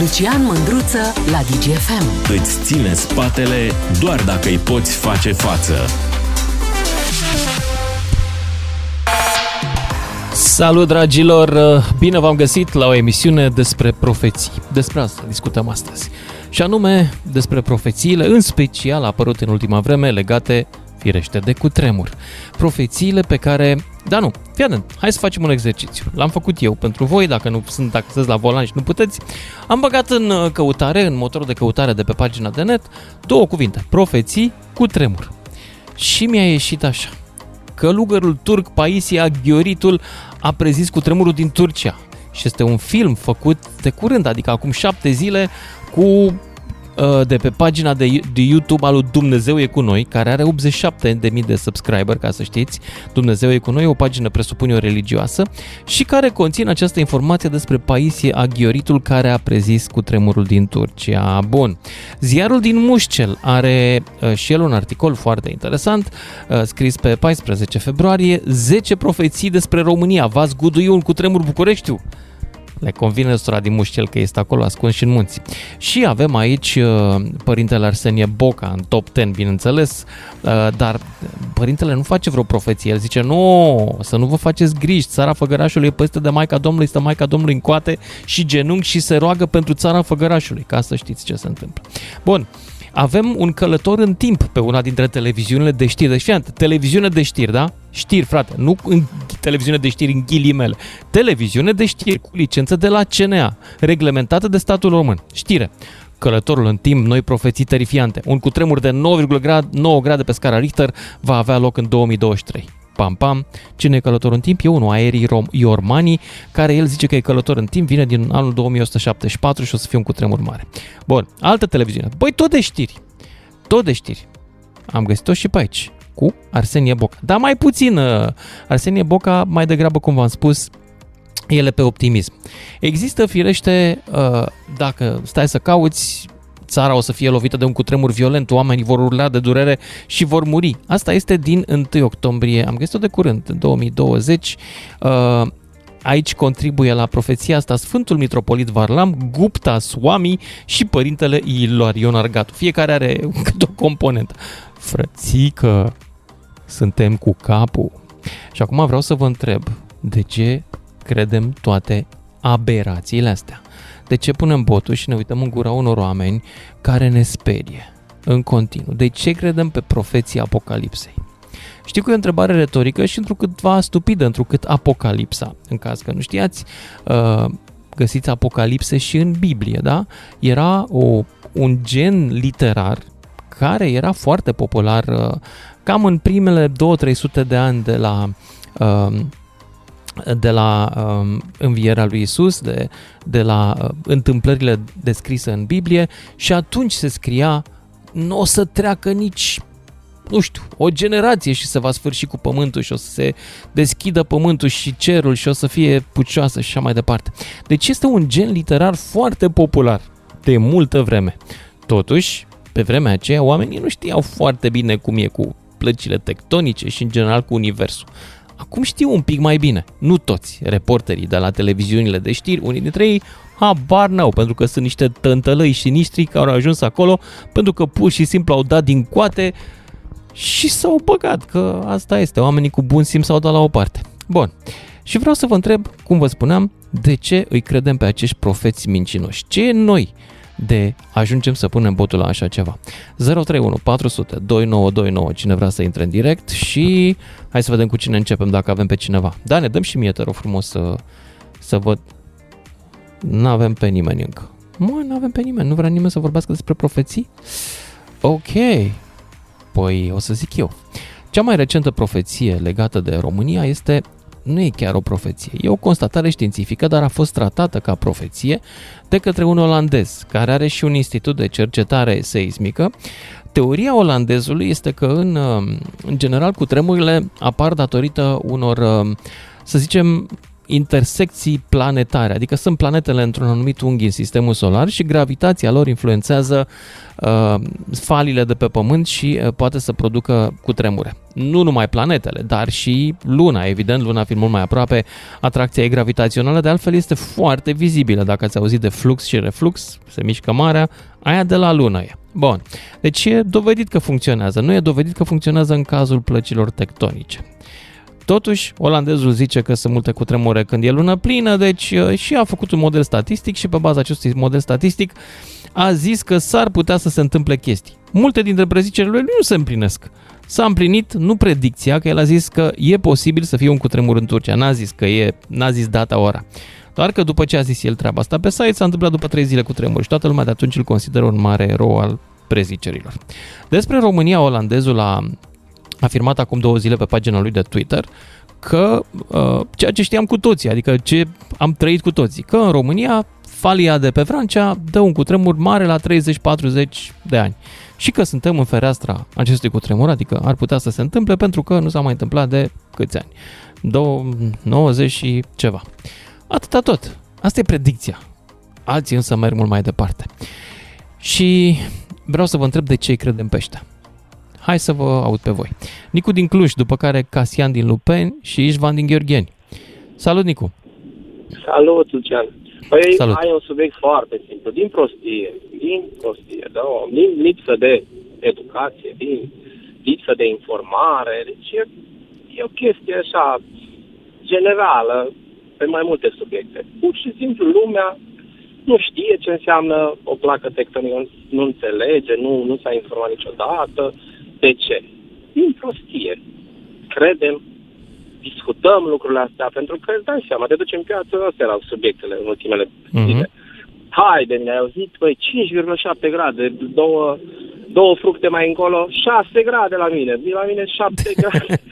Lucian Mândruță la DGFM. Îți ține spatele doar dacă îi poți face față. Salut dragilor! Bine v-am găsit la o emisiune despre profeții. Despre asta discutăm astăzi. Și anume despre profețiile, în special apărute în ultima vreme, legate firește de cutremur. Profețiile pe care... Da, nu, fii atent, hai să facem un exercițiu. L-am făcut eu pentru voi, dacă nu sunt acces la volan și nu puteți. Am băgat în uh, căutare, în motorul de căutare de pe pagina de net, două cuvinte, profeții cu tremur. Și mi-a ieșit așa. Călugărul turc Paisia Ghioritul a prezis cu tremurul din Turcia. Și este un film făcut de curând, adică acum șapte zile, cu Uh, de pe pagina de, de YouTube al lui Dumnezeu e cu noi, care are 87 de mii de subscriber, ca să știți. Dumnezeu e cu noi, o pagină presupune o religioasă și care conține această informație despre Paisie Aghioritul care a prezis cu tremurul din Turcia. Bun. Ziarul din Mușcel are uh, și el un articol foarte interesant, uh, scris pe 14 februarie, 10 profeții despre România. V-ați guduiul cu tremur Bucureștiu? Le convine sora din Mușcel că este acolo ascuns și în munți. Și avem aici uh, părintele Arsenie Boca în top 10, bineînțeles, uh, dar părintele nu face vreo profeție. El zice, nu, să nu vă faceți griji, țara Făgărașului e peste de Maica Domnului, stă Maica Domnului în coate și genunchi și se roagă pentru țara Făgărașului, ca să știți ce se întâmplă. Bun, avem un călător în timp pe una dintre televiziunile de știri. Deci, fiant, televiziune de știri, da? Știri, frate, nu în televiziune de știri în ghilimele. Televiziune de știri cu licență de la CNA, reglementată de statul român. Știre. Călătorul în timp, noi profeții terifiante. Un cutremur de 9,9 grade pe scara Richter va avea loc în 2023 pam pam, cine e călător în timp e unul, Aerii Rom Iormani, care el zice că e călător în timp, vine din anul 2174 și o să fie un cutremur mare. Bun, altă televiziune. Băi, tot de știri. Tot de știri. Am găsit-o și pe aici, cu Arsenie Boca. Dar mai puțin, uh, Arsenie Boca, mai degrabă, cum v-am spus, ele pe optimism. Există, firește, uh, dacă stai să cauți, țara o să fie lovită de un cutremur violent, oamenii vor urla de durere și vor muri. Asta este din 1 octombrie, am găsit-o de curând, în 2020. Uh, aici contribuie la profeția asta Sfântul Mitropolit Varlam, Gupta Swami și părintele Ilarion Argatu. Fiecare are câte o componentă. Frățică, suntem cu capul. Și acum vreau să vă întreb, de ce credem toate aberațiile astea? De ce punem botul și ne uităm în gura unor oameni care ne sperie în continuu? De ce credem pe profeții Apocalipsei? Știu că e o întrebare retorică și va stupidă, întrucât Apocalipsa, în caz că nu știați, uh, găsiți Apocalipse și în Biblie, da? Era o, un gen literar care era foarte popular uh, cam în primele 2-300 de ani de la uh, de la um, învierea lui Isus, de, de la uh, întâmplările descrise în Biblie și atunci se scria nu o să treacă nici nu știu, o generație și se va sfârși cu pământul și o să se deschidă pământul și cerul și o să fie pucioasă și așa mai departe. Deci este un gen literar foarte popular de multă vreme. Totuși, pe vremea aceea, oamenii nu știau foarte bine cum e cu plăcile tectonice și în general cu universul. Acum știu un pic mai bine. Nu toți reporterii de la televiziunile de știri, unii dintre ei habar n-au, pentru că sunt niște tântălăi și niștri care au ajuns acolo pentru că pur și simplu au dat din coate și s-au băgat, că asta este, oamenii cu bun simț s-au dat la o parte. Bun, și vreau să vă întreb, cum vă spuneam, de ce îi credem pe acești profeți mincinoși? Ce e noi de ajungem să punem botul la așa ceva. 031 400 2929, cine vrea să intre în direct și hai să vedem cu cine începem dacă avem pe cineva. Da, ne dăm și mie, te rog frumos să, să văd. Nu avem pe nimeni încă. Mă, nu avem pe nimeni, nu vrea nimeni să vorbească despre profeții? Ok, păi o să zic eu. Cea mai recentă profeție legată de România este nu e chiar o profeție, e o constatare științifică, dar a fost tratată ca profeție de către un olandez, care are și un institut de cercetare seismică. Teoria olandezului este că, în, în general, cu tremurile apar datorită unor, să zicem, intersecții planetare, adică sunt planetele într-un anumit unghi în sistemul solar și gravitația lor influențează uh, falile de pe Pământ și uh, poate să producă cutremure. Nu numai planetele, dar și Luna, evident, Luna fiind mult mai aproape, atracția ei gravitațională, de altfel este foarte vizibilă. Dacă ați auzit de flux și reflux, se mișcă marea, aia de la Lună e. Bun, deci e dovedit că funcționează, nu e dovedit că funcționează în cazul plăcilor tectonice. Totuși, olandezul zice că sunt multe cutremure când e lună plină, deci uh, și a făcut un model statistic și pe baza acestui model statistic a zis că s-ar putea să se întâmple chestii. Multe dintre prezicerile lui nu se împlinesc. S-a împlinit, nu predicția, că el a zis că e posibil să fie un cutremur în Turcia. N-a zis că e, n-a zis data, ora. Doar că după ce a zis el treaba asta pe site, s-a întâmplat după trei zile cu tremur și toată lumea de atunci îl consideră un mare erou al prezicerilor. Despre România, olandezul a afirmat acum două zile pe pagina lui de Twitter că uh, ceea ce știam cu toții, adică ce am trăit cu toții, că în România falia de pe Francia dă un cutremur mare la 30-40 de ani și că suntem în fereastra acestui cutremur, adică ar putea să se întâmple pentru că nu s-a mai întâmplat de câți ani? 90 și ceva. Atâta tot. Asta e predicția. Alții însă merg mult mai departe. Și vreau să vă întreb de ce îi credem pe ăștia. Hai să vă aud pe voi. Nicu din Cluj, după care Casian din Lupeni și Ișvan din Gheorgheni. Salut, Nicu! Salut, Lucian! Păi Salut. ai un subiect foarte simplu, din prostie, din prostie, da? din lipsă de educație, din lipsă de informare, deci e, e o chestie așa generală pe mai multe subiecte. Pur și simplu lumea nu știe ce înseamnă o placă tectonică, nu înțelege, nu, nu s-a informat niciodată, de ce? Din prostie. Credem, discutăm lucrurile astea, pentru că îți dai seama, te duci în piață, astea erau subiectele în ultimele mm-hmm. zile. Haide, mi-ai auzit, păi 5,7 grade, două, două fructe mai încolo, 6 grade la mine, vin la mine 7 grade.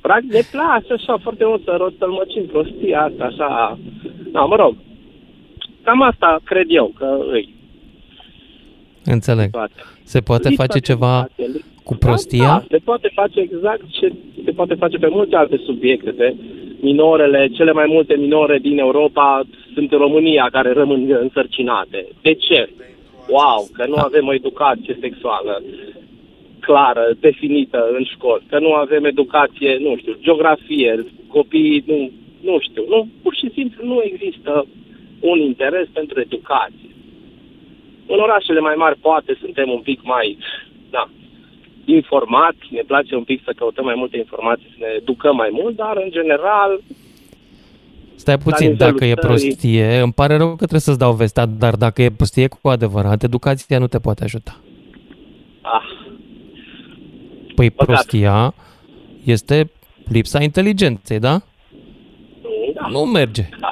Practic, ne place așa foarte mult să rostălmăcim prostia asta, așa. Da, mă rog, cam asta cred eu că îi. Înțeleg. Se poate Lipsa face ceva cu prostia? Da, se poate face exact ce se poate face pe multe alte subiecte. Pe minorele, cele mai multe minore din Europa sunt în România care rămân însărcinate. De ce? Wow, că nu da. avem o educație sexuală clară, definită în școli, că nu avem educație, nu știu, geografie, copiii, nu, nu știu, nu, pur și simplu nu există un interes pentru educație. În orașele mai mari poate suntem un pic mai, da, informați, ne place un pic să căutăm mai multe informații, să ne educăm mai mult, dar în general... Stai puțin, dacă e prostie, îmi pare rău că trebuie să-ți dau vestea, dar dacă e prostie cu adevărat, educația nu te poate ajuta. Ah. Păi Păcat. prostia este lipsa inteligenței, da? Da. Nu merge. Da.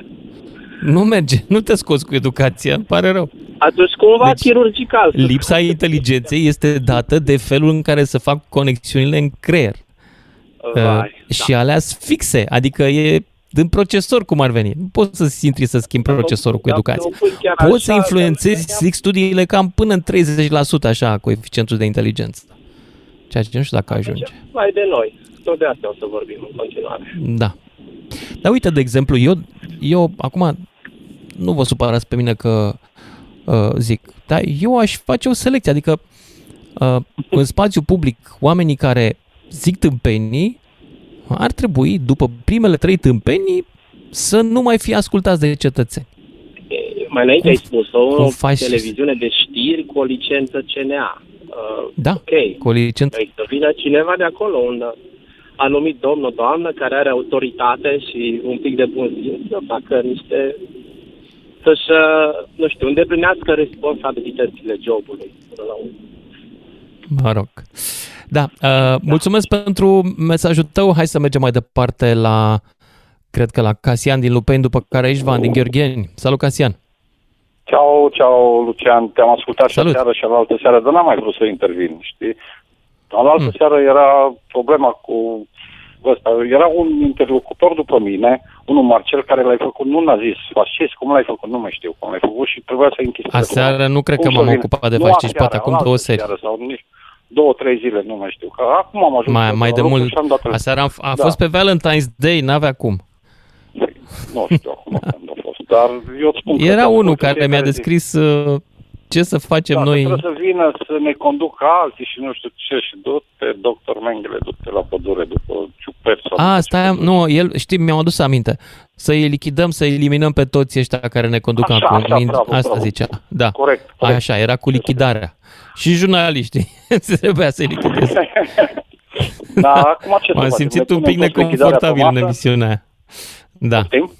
Nu merge. Nu te scoți cu educația, îmi pare rău. Atunci cumva deci, chirurgical. Lipsa inteligenței este dată de felul în care se fac conexiunile în creier. Vai, uh, da. Și alea fixe, adică e din procesor cum ar veni. Nu poți să intri să schimbi procesorul cu educație. Poți să influențezi, zic studiile, cam până în 30% așa coeficientul de inteligență. Ceea ce nu știu dacă ajunge. Mai de noi. Tot de asta o să vorbim în continuare. Da. Dar uite, de exemplu, eu, eu acum nu vă supărați pe mine că uh, zic, dar eu aș face o selecție, adică uh, în spațiu public, oamenii care zic tâmpenii ar trebui, după primele trei tâmpenii, să nu mai fie ascultați de cetățeni. Mai înainte ai spus, o faci... televiziune de știri cu o licență CNA. Uh, da, ok. cu o licență. Păi să vină cineva de acolo, un anumit domn, o doamnă care are autoritate și un pic de bun simț să facă niște să-și, nu știu, îndeplinească responsabilitățile jobului până la urmă. Mă rog. Da, uh, mulțumesc da. pentru mesajul tău. Hai să mergem mai departe la, cred că la Casian din Lupeni, după care aici Van din Gheorgheni. Salut, Casian! Ciao, ciao, Lucian. Te-am ascultat Salut. și seară și altă seară, dar n-am mai vrut să intervin, știi? altă mm. seară era problema cu ăsta. Era un interlocutor după mine, unul Marcel, care l-ai făcut, nu n-a zis fascist, cum l-ai făcut, nu mai știu cum l-ai făcut și trebuia să închis. Aseară nu cred că m-am ocupat de fascist, poate acum două seri. Sau nici două, trei zile, nu mai știu. Că acum am ajuns mai, mai de mult. A, a da. fost pe Valentine's Day, n-avea cum. Nu știu acum când a fost, dar eu spun că... Era unul care mi-a descris uh, ce să facem da, noi. Trebuie să vină să ne conducă alții și nu știu ce și du-te, doctor Mengele, du-te la pădure după ciuperci. A, stai, nu, el, știi, mi-am adus aminte. Să-i lichidăm, să eliminăm pe toți ăștia care ne conduc așa, acum. Așa, bravo, Asta bravo. zicea, da. Corect, corect. Așa, era cu lichidarea. Și jurnaliștii. Se trebuia să-i lichideze. da, acum ce M-am să simțit facem? un pic neconfortabil în emisiunea aia. Da. Știm?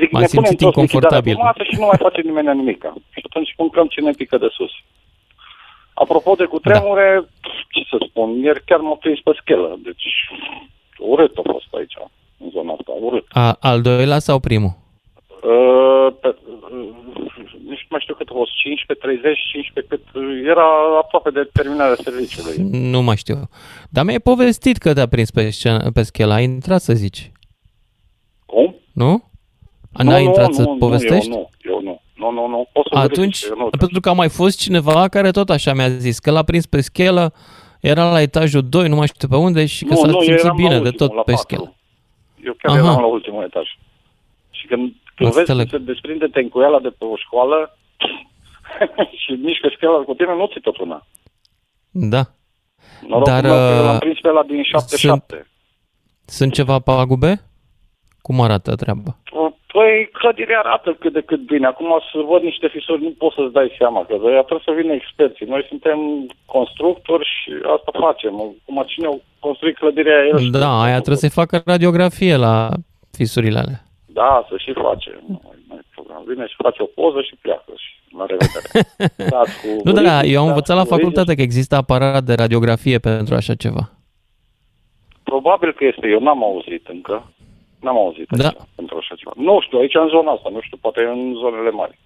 Zic, M-am ne simțit punem toți inconfortabil. lichidarea pe masă și nu mai face nimeni nimic. Și atunci mâncăm ce ne pică de sus. Apropo de cutremure, da. ce să spun, ieri chiar m-a prins pe schelă. Deci urât a fost aici, în zona asta, urât. A, al doilea sau primul? Uh, pe, uh, nici nu mai știu cât a fost, 15, 30, 15, cât era aproape de terminarea serviciului. Nu mai știu. Dar mi-ai povestit că te-a prins pe, scenă, pe schelă. Ai intrat să zici. Cum? Nu? Nu, N-ai nu, intrat nu, să nu, povestești? Eu nu, eu nu. Nu, nu, nu. Poți să Atunci, verifici, eu nu. pentru că a mai fost cineva care tot așa mi-a zis că l-a prins pe schelă, era la etajul 2, nu mai știu pe unde, și că Nu, s-a nu, simțit eram la bine de ultimul, tot la pe patru. schelă. Eu chiar Aha. eram la ultimul etaj. Și când, când vezi Înțeleg. că se desprinde tencuiala de pe o școală și mișcă scala cu tine, nu ți tot una. Da. Noroc Dar, Dar, că uh, l-am prins pe ăla din 7-7. Sunt ceva pagube? Cum arată treaba? Păi, clădirea arată cât de cât bine. Acum să văd niște fisuri, nu poți să-ți dai seama, că de aia trebuie să vină experții. Noi suntem constructori și asta facem. Acum cine a construit clădirea el știe. Da, aia trebuie să-i facă radiografie la fisurile alea. Da, să și face. Nu mai e problemă. Vine și face o poză și pleacă și la revedere. Dați cu Nu, da, rigid, eu am dați învățat la cu rigid. facultate că există aparat de radiografie pentru așa ceva. Probabil că este. Eu n-am auzit încă. N-am auzit Da. așa, pentru așa ceva. Nu știu, aici în zona asta, nu știu, poate în zonele mari.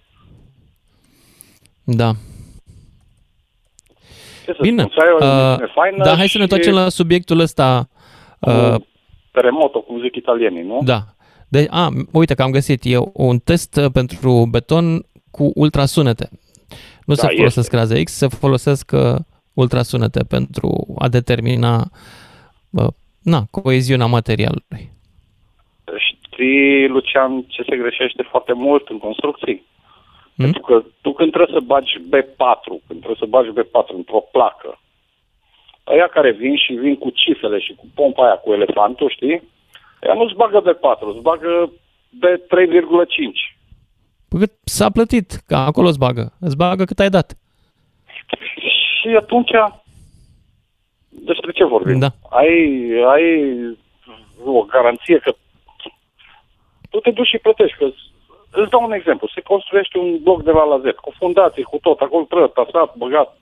Da. Ce să Bine. spun, să ai o Uh, emisiune faină da, hai să ne și întoarcem la subiectul ăsta. Uh, cu Teremoto, cum zic italienii, nu? Da. De, a, uite că am găsit eu un test uh, pentru beton cu ultrasunete. Nu Da, se folosesc raze X, se folosesc uh, ultrasunete pentru a determina uh, na, coeziunea materialului. Știi, Lucian, ce se greșește foarte mult în construcții? Hmm? Pentru că tu când trebuie să bagi B4, când trebuie să bagi B4 într-o placă, aia care vin și vin cu cifele și cu pompa aia cu elefantul, știi? Ea nu-ți bagă B4, îți bagă B3,5. Păi cât s-a plătit, că acolo îți bagă. Îți bagă cât ai dat. Și atunci, despre ce vorbim? Da. Ai, ai o garanție că tu te duci și plătești. Că îți dau un exemplu. Se construiește un bloc de la la Z, cu fundații, cu tot, acolo trebuie tasat, băgat.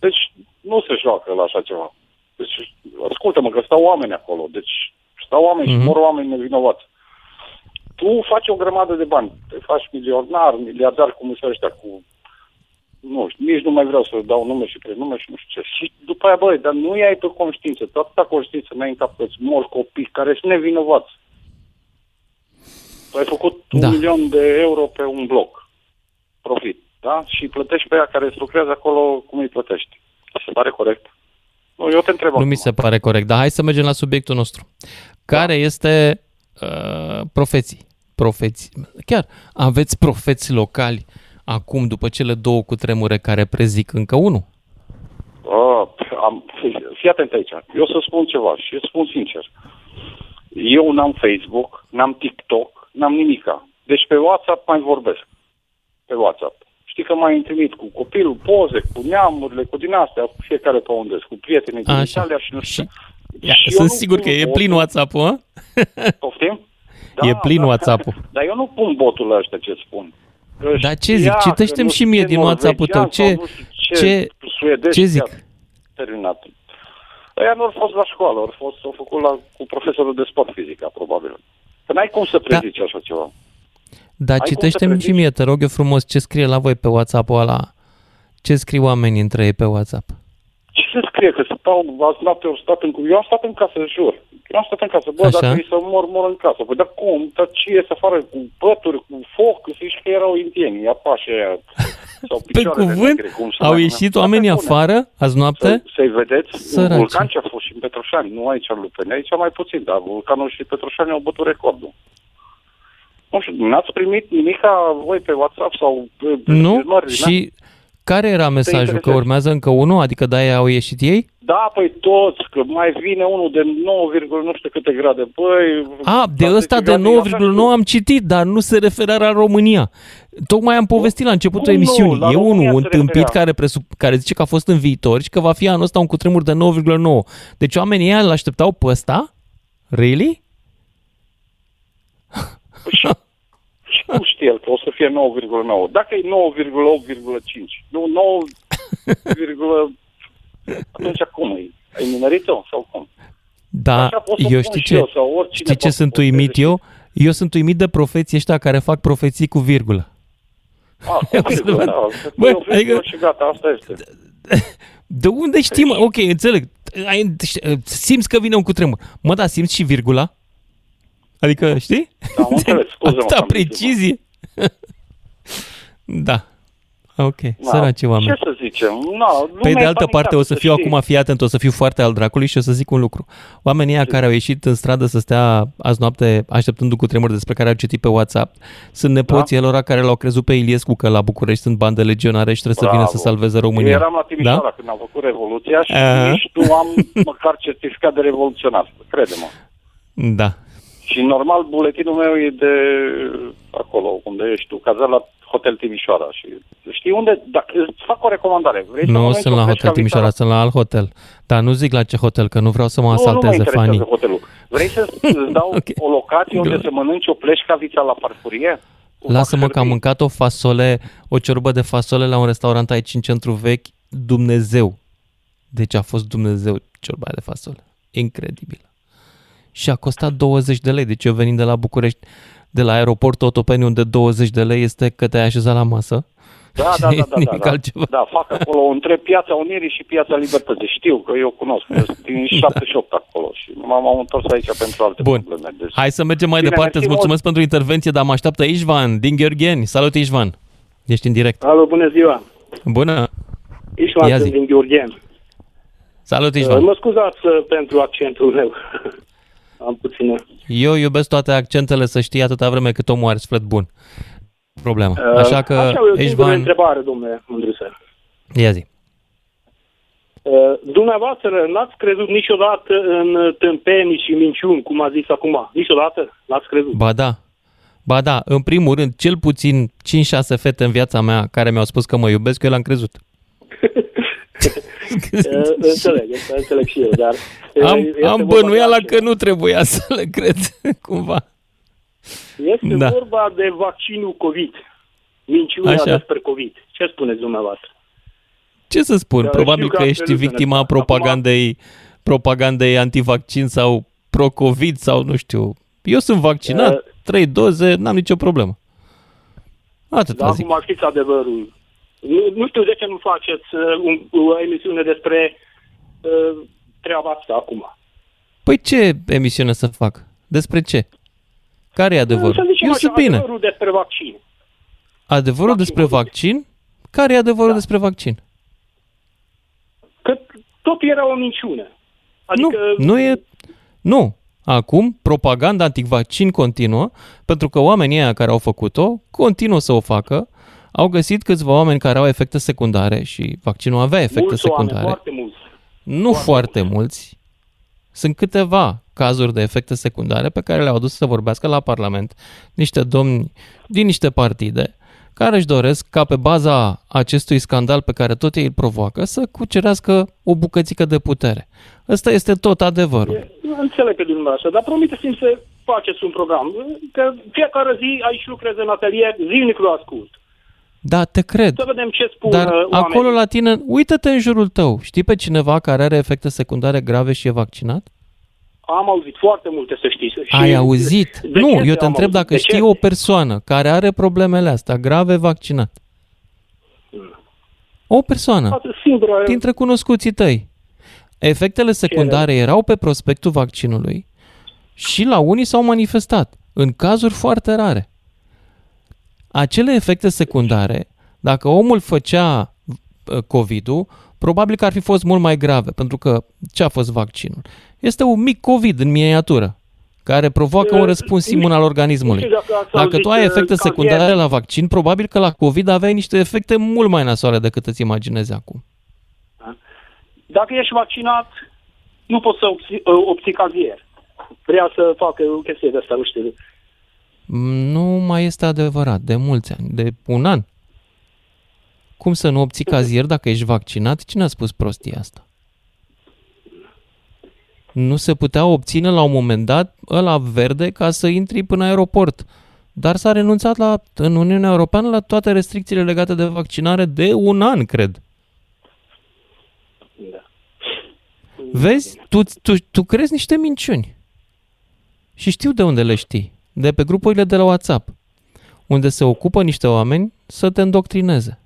Deci nu se joacă la așa ceva. Deci, ascultă-mă, că stau oameni acolo. Deci stau oameni Mhm. și mor oameni nevinovați. Tu faci o grămadă de bani. Te faci milionar, miliardar, cum se ăștia, cu nu știu, nici nu mai vreau să dau nume și prenume și nu știu ce. Și după aia, băi, dar nu ai pe conștiință. Tu atâta conștiință n-ai în cap că îți mor copii care sunt nevinovați. Tu ai făcut Da. un milion de euro pe un bloc. Profit. Da? Și plătești pe aia care îți lucrează acolo, cum îi plătești. Se pare corect? Nu, eu te întreb Nu acum. mi se pare corect, dar hai să mergem la subiectul nostru. Care este uh, profeții? Profeții. Chiar aveți profeți locali acum, după cele două cutremure care prezic încă unul? Uh, am, fii atent aici. Eu să spun ceva și spun sincer. Eu n-am Facebook, n-am TikTok, n-am nimica. Deci pe WhatsApp mai vorbesc. Pe WhatsApp. Știi că mai întâlnit cu copilul, poze, cu neamurile, cu din astea, cu fiecare pe unde cu prietenii din Așa. Italia și nu știu. Și- ce. Ia, Și eu sunt nu sigur pun că e botul- plin WhatsApp-ul, a? Poftim? E plin WhatsApp-ul. Dar eu nu pun botul la ăștia ce spun. Că Dar ce știa zic? că Citește-mi nu și știu mie ce din WhatsApp-ul tău. norvegian Ce- sau nu știu ce- suedez, ce zic? chiar Terminat. Ăia nu au fost la școală, au fost, au făcut la, cu profesorul de sport fizică, probabil. Că n-ai cum să Da. prezici așa ceva. Dar cum să citește-mi și prezici? mie, te rog eu frumos, ce scrie la voi pe WhatsApp-ul ăla. Ce scriu oamenii între ei pe WhatsApp? Ce se scrie? Că stau, azi noapte au stat în... Eu am stat în casă, jur. Eu am stat în casă. Bă, Așa? dacă îi să mor, mor în casă. Păi, dar cum? Dar ce ies afară cu pături, cu foc? Zici că erau indieni, apași aia. Sau Pe picioarele cuvânt? negre, cum se Au mai ieșit numea. oamenii Asta e bune. afară azi noapte? Să, să-i vedeți, Săraci. un vulcan ce a fost și în Petroșani, nu aici în Lupeni, aici mai puțin, dar vulcanul și Petroșani au bătut recordul. Nu știu, n-ați primit nimic ca voi pe WhatsApp sau... Nu, și care era mesajul? Că urmează încă unul? Adică de au ieșit ei? Da, păi toți, că mai vine unul de 9, nu știu câte grade. Păi, A, de ăsta de 9,9 am citit, dar nu se referea la România. Tocmai am povestit la începutul nu, emisiunii. Nu, e unul întâmpit care, presup, care zice că a fost în viitor și că va fi anul ăsta un cutremur de 9,9. Deci oamenii ăia îl așteptau pe ăsta? Really? Și, și cum știe el că o să fie 9,9? Dacă e 9,8,5, nu 9, atunci cum e? Ai nimerit-o sau cum? Da, eu știu ce, eu, sau știi ce sunt uimit eu? Eu sunt uimit de profeții ăștia care fac profeții cu virgulă. Ah, cu virgulă, da. Bă, adică... și gata, asta este. De unde știm? Deci... Ok, înțeleg. Simți că vine un cutremur. Mă, da, simți și virgula? Adică, știi? Da, înțeles, Atâta precizie. da. Ok, da. săraci oameni. Ce să zicem? No, Pe de altă parte, o să fiu acum, fii atent, o să fiu foarte al dracului și o să zic un lucru. Oamenii ăia care au ieșit în stradă să stea azi noapte așteptându cu tremur despre care au citit pe WhatsApp, sunt nepoții da? elora care l-au crezut pe Iliescu că la București sunt bande legionare și trebuie Bravo. să vină să salveze România. Eu eram la Timișoara da? când am făcut Revoluția și uh-huh. nici nu am măcar certificat de revoluționar, crede-mă. Da, și normal, buletinul meu e de acolo, unde ești tu, cazat la Hotel Timișoara. Și știi unde? Da, îți fac o recomandare. Vrei nu sunt la Hotel Timișoara, sunt la alt hotel. Dar nu zic la ce hotel, că nu vreau să mă asalteze fanii. Nu hotelul. Vrei să îți dau okay. o locație unde să mănânci o pleșcavița la farfurie? Lasă-mă că am mâncat o fasole, o ciorbă de fasole la un restaurant aici în centru vechi, Dumnezeu. Deci a fost Dumnezeu ciorba de fasole. Incredibil și a costat 20 de lei. Deci eu venind de la București, de la aeroportul Otopeni, unde 20 de lei este că te-ai așezat la masă. Da, da, da, da, da, da. da, fac acolo între Piața Unirii și Piața Libertății. Știu că eu cunosc, din 78 acolo și m-am întors aici pentru alte Bun. probleme. Deci... Hai să mergem mai Bine, departe. Îți mulțumesc mult. pentru intervenție, dar mă așteaptă Ișvan din Gheorgheni. Salut, Ișvan. Ești în direct. Alo, bună ziua. Bună. Ișvan din Gheorgheni. Salut, Ișvan. Mă scuzați uh, pentru accentul meu. am puține. Eu iubesc toate accentele, să știi, atâta vreme cât omul are suflet bun. Problema. Uh, Așa că Așa, ești van... întrebare, domnule Mândrusă. Ia zi. Uh, dumneavoastră n-ați crezut niciodată în tâmpenii și minciuni, cum a zis acum? Niciodată? N-ați crezut? Ba da. Ba da, în primul rând, cel puțin 5-6 fete în viața mea care mi-au spus că mă iubesc, eu le-am crezut. înțeleg, înțeleg și eu, dar... Am, am bănuiala că nu trebuia să le cred, cumva. Este da. vorba de vaccinul COVID. Minciunea Așa. despre COVID. Ce spuneți dumneavoastră? Ce să spun? Dar Probabil că, că ești victima propagandei, propagandei antivaccin sau pro-COVID sau nu știu. Eu sunt vaccinat, uh, trei doze, n-am nicio problemă. Atât da, zic. Acum știți adevărul. Nu, nu știu de ce nu faceți uh, un, o emisiune despre uh, treaba asta acum. Păi ce emisiune să fac? Despre ce? Care e adevărul? Să Eu sunt bine. Adevărul despre vaccin. Adevărul vaccin despre vaccin? Care e adevărul da. despre vaccin? Că tot era o minciună. Adică... Nu, nu e... Nu. Acum, propaganda antivaccin continuă, pentru că oamenii aia care au făcut-o continuă să o facă au găsit câțiva oameni care au efecte secundare și vaccinul avea efecte mulți secundare. Oameni, foarte mulți. Nu foarte, foarte mulți. mulți. Sunt câteva cazuri de efecte secundare pe care le-au adus să vorbească la Parlament niște domni din niște partide care își doresc ca pe baza acestui scandal pe care tot ei îl provoacă să cucerească o bucățică de putere. Ăsta este tot adevărul. E, înțeleg pe dumneavoastră, dar promiteți-mi să faceți un program. Că fiecare zi aici lucrez în atelier, zilnic lo ascult. Da, te cred. Să vedem ce spun Dar oamenii. acolo la tine, uită-te în jurul tău. Știi pe cineva care are efecte secundare grave și e vaccinat? Am auzit foarte multe, să știi. Și Ai auzit? De nu, eu te întreb auzit? dacă de știi ce? o persoană care are problemele astea grave vaccinat. O persoană, Singura... dintre cunoscuții tăi. Efectele secundare erau pe prospectul vaccinului și la unii s-au manifestat, în cazuri foarte rare acele efecte secundare, dacă omul făcea uh, COVID-ul, probabil că ar fi fost mult mai grave, pentru că ce a fost vaccinul? Este un mic COVID în miniatură, care provoacă un răspuns imun al organismului. Dacă tu ai efecte secundare la vaccin, probabil că la COVID aveai niște efecte mult mai nasoale decât îți imaginezi acum. Dacă ești vaccinat, nu poți să obții, obții cazier. Vrea să facă o chestie de asta, nu știu. Nu mai este adevărat, de mulți ani, de un an. Cum să nu obții cazier dacă ești vaccinat? Cine a spus prostia asta? Nu se putea obține la un moment dat ăla verde ca să intri până aeroport. Dar s-a renunțat la, în Uniunea Europeană la toate restricțiile legate de vaccinare de un an, cred. Da. Vezi? Tu, tu, tu crezi niște minciuni. Și știu de unde le știi. De pe grupurile de la WhatsApp. Unde se ocupă niște oameni să te îndoctrineze.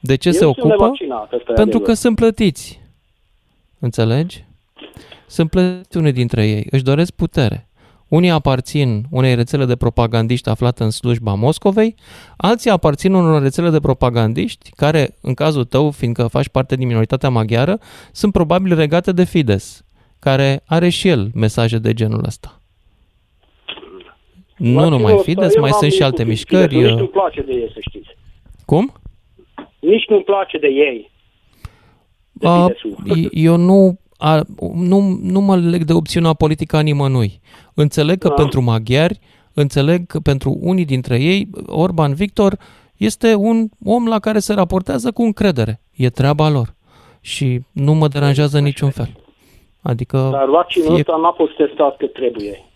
De ce Eu se ocupă? Vaccinat, Pentru că sunt plătiți. Înțelegi? Sunt plătiți unii dintre ei. Își doresc putere. Unii aparțin unei rețele de propagandiști aflate în slujba Moscovei, alții aparțin unor rețele de propagandiști care, în cazul tău, fiindcă faci parte din minoritatea maghiară, sunt probabil regate de Fides, care are și el mesaje de genul ăsta. Nu numai Fides, mai sunt și alte mișcări. Nici nu-mi place de ei, să știți. Cum? Nici nu-mi place de ei. De A, eu nu a, nu, nu mă leg de opțiunea politică a nimănui. Înțeleg că da. pentru maghiari, înțeleg că pentru unii dintre ei, Orban Victor este un om la care se raportează cu încredere. E treaba lor. Și nu mă deranjează în niciun fel. Adică Dar vaccinul fie... ăsta n-a fost testat cât trebuie.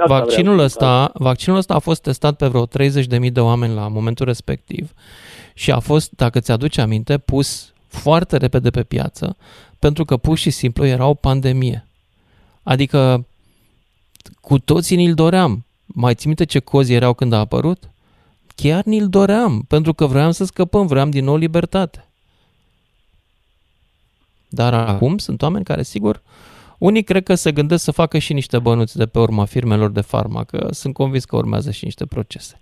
Asta vaccinul, ăsta, vaccinul ăsta a fost testat pe vreo 30.000 de oameni la momentul respectiv și a fost, dacă ți-aduci aminte, pus foarte repede pe piață pentru că pur și simplu era o pandemie. Adică cu toții ni-l doream. Mai ții minte ce cozi erau când a apărut? Chiar ni-l doream, pentru că vroiam să scăpăm, vroiam din nou libertate. Dar acum sunt oameni care, sigur, unii cred că se gândesc să facă și niște bănuți de pe urma firmelor de farmacă. Sunt convins că urmează și niște procese.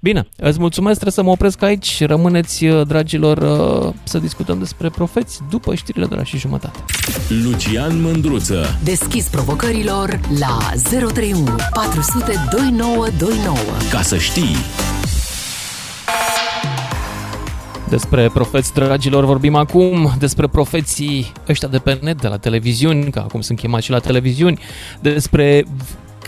Bine, îți mulțumesc, trebuie să mă opresc aici. Rămâneți, uh, dragilor, uh, să discutăm despre profeți după știrile de la și jumătate. Lucian Mândruță. Deschis provocărilor la 031 400 2929. Ca să știi... Despre profeți, dragilor, vorbim acum, despre profeții ăștia de pe net, de la televiziuni, că acum sunt chemați și la televiziuni, despre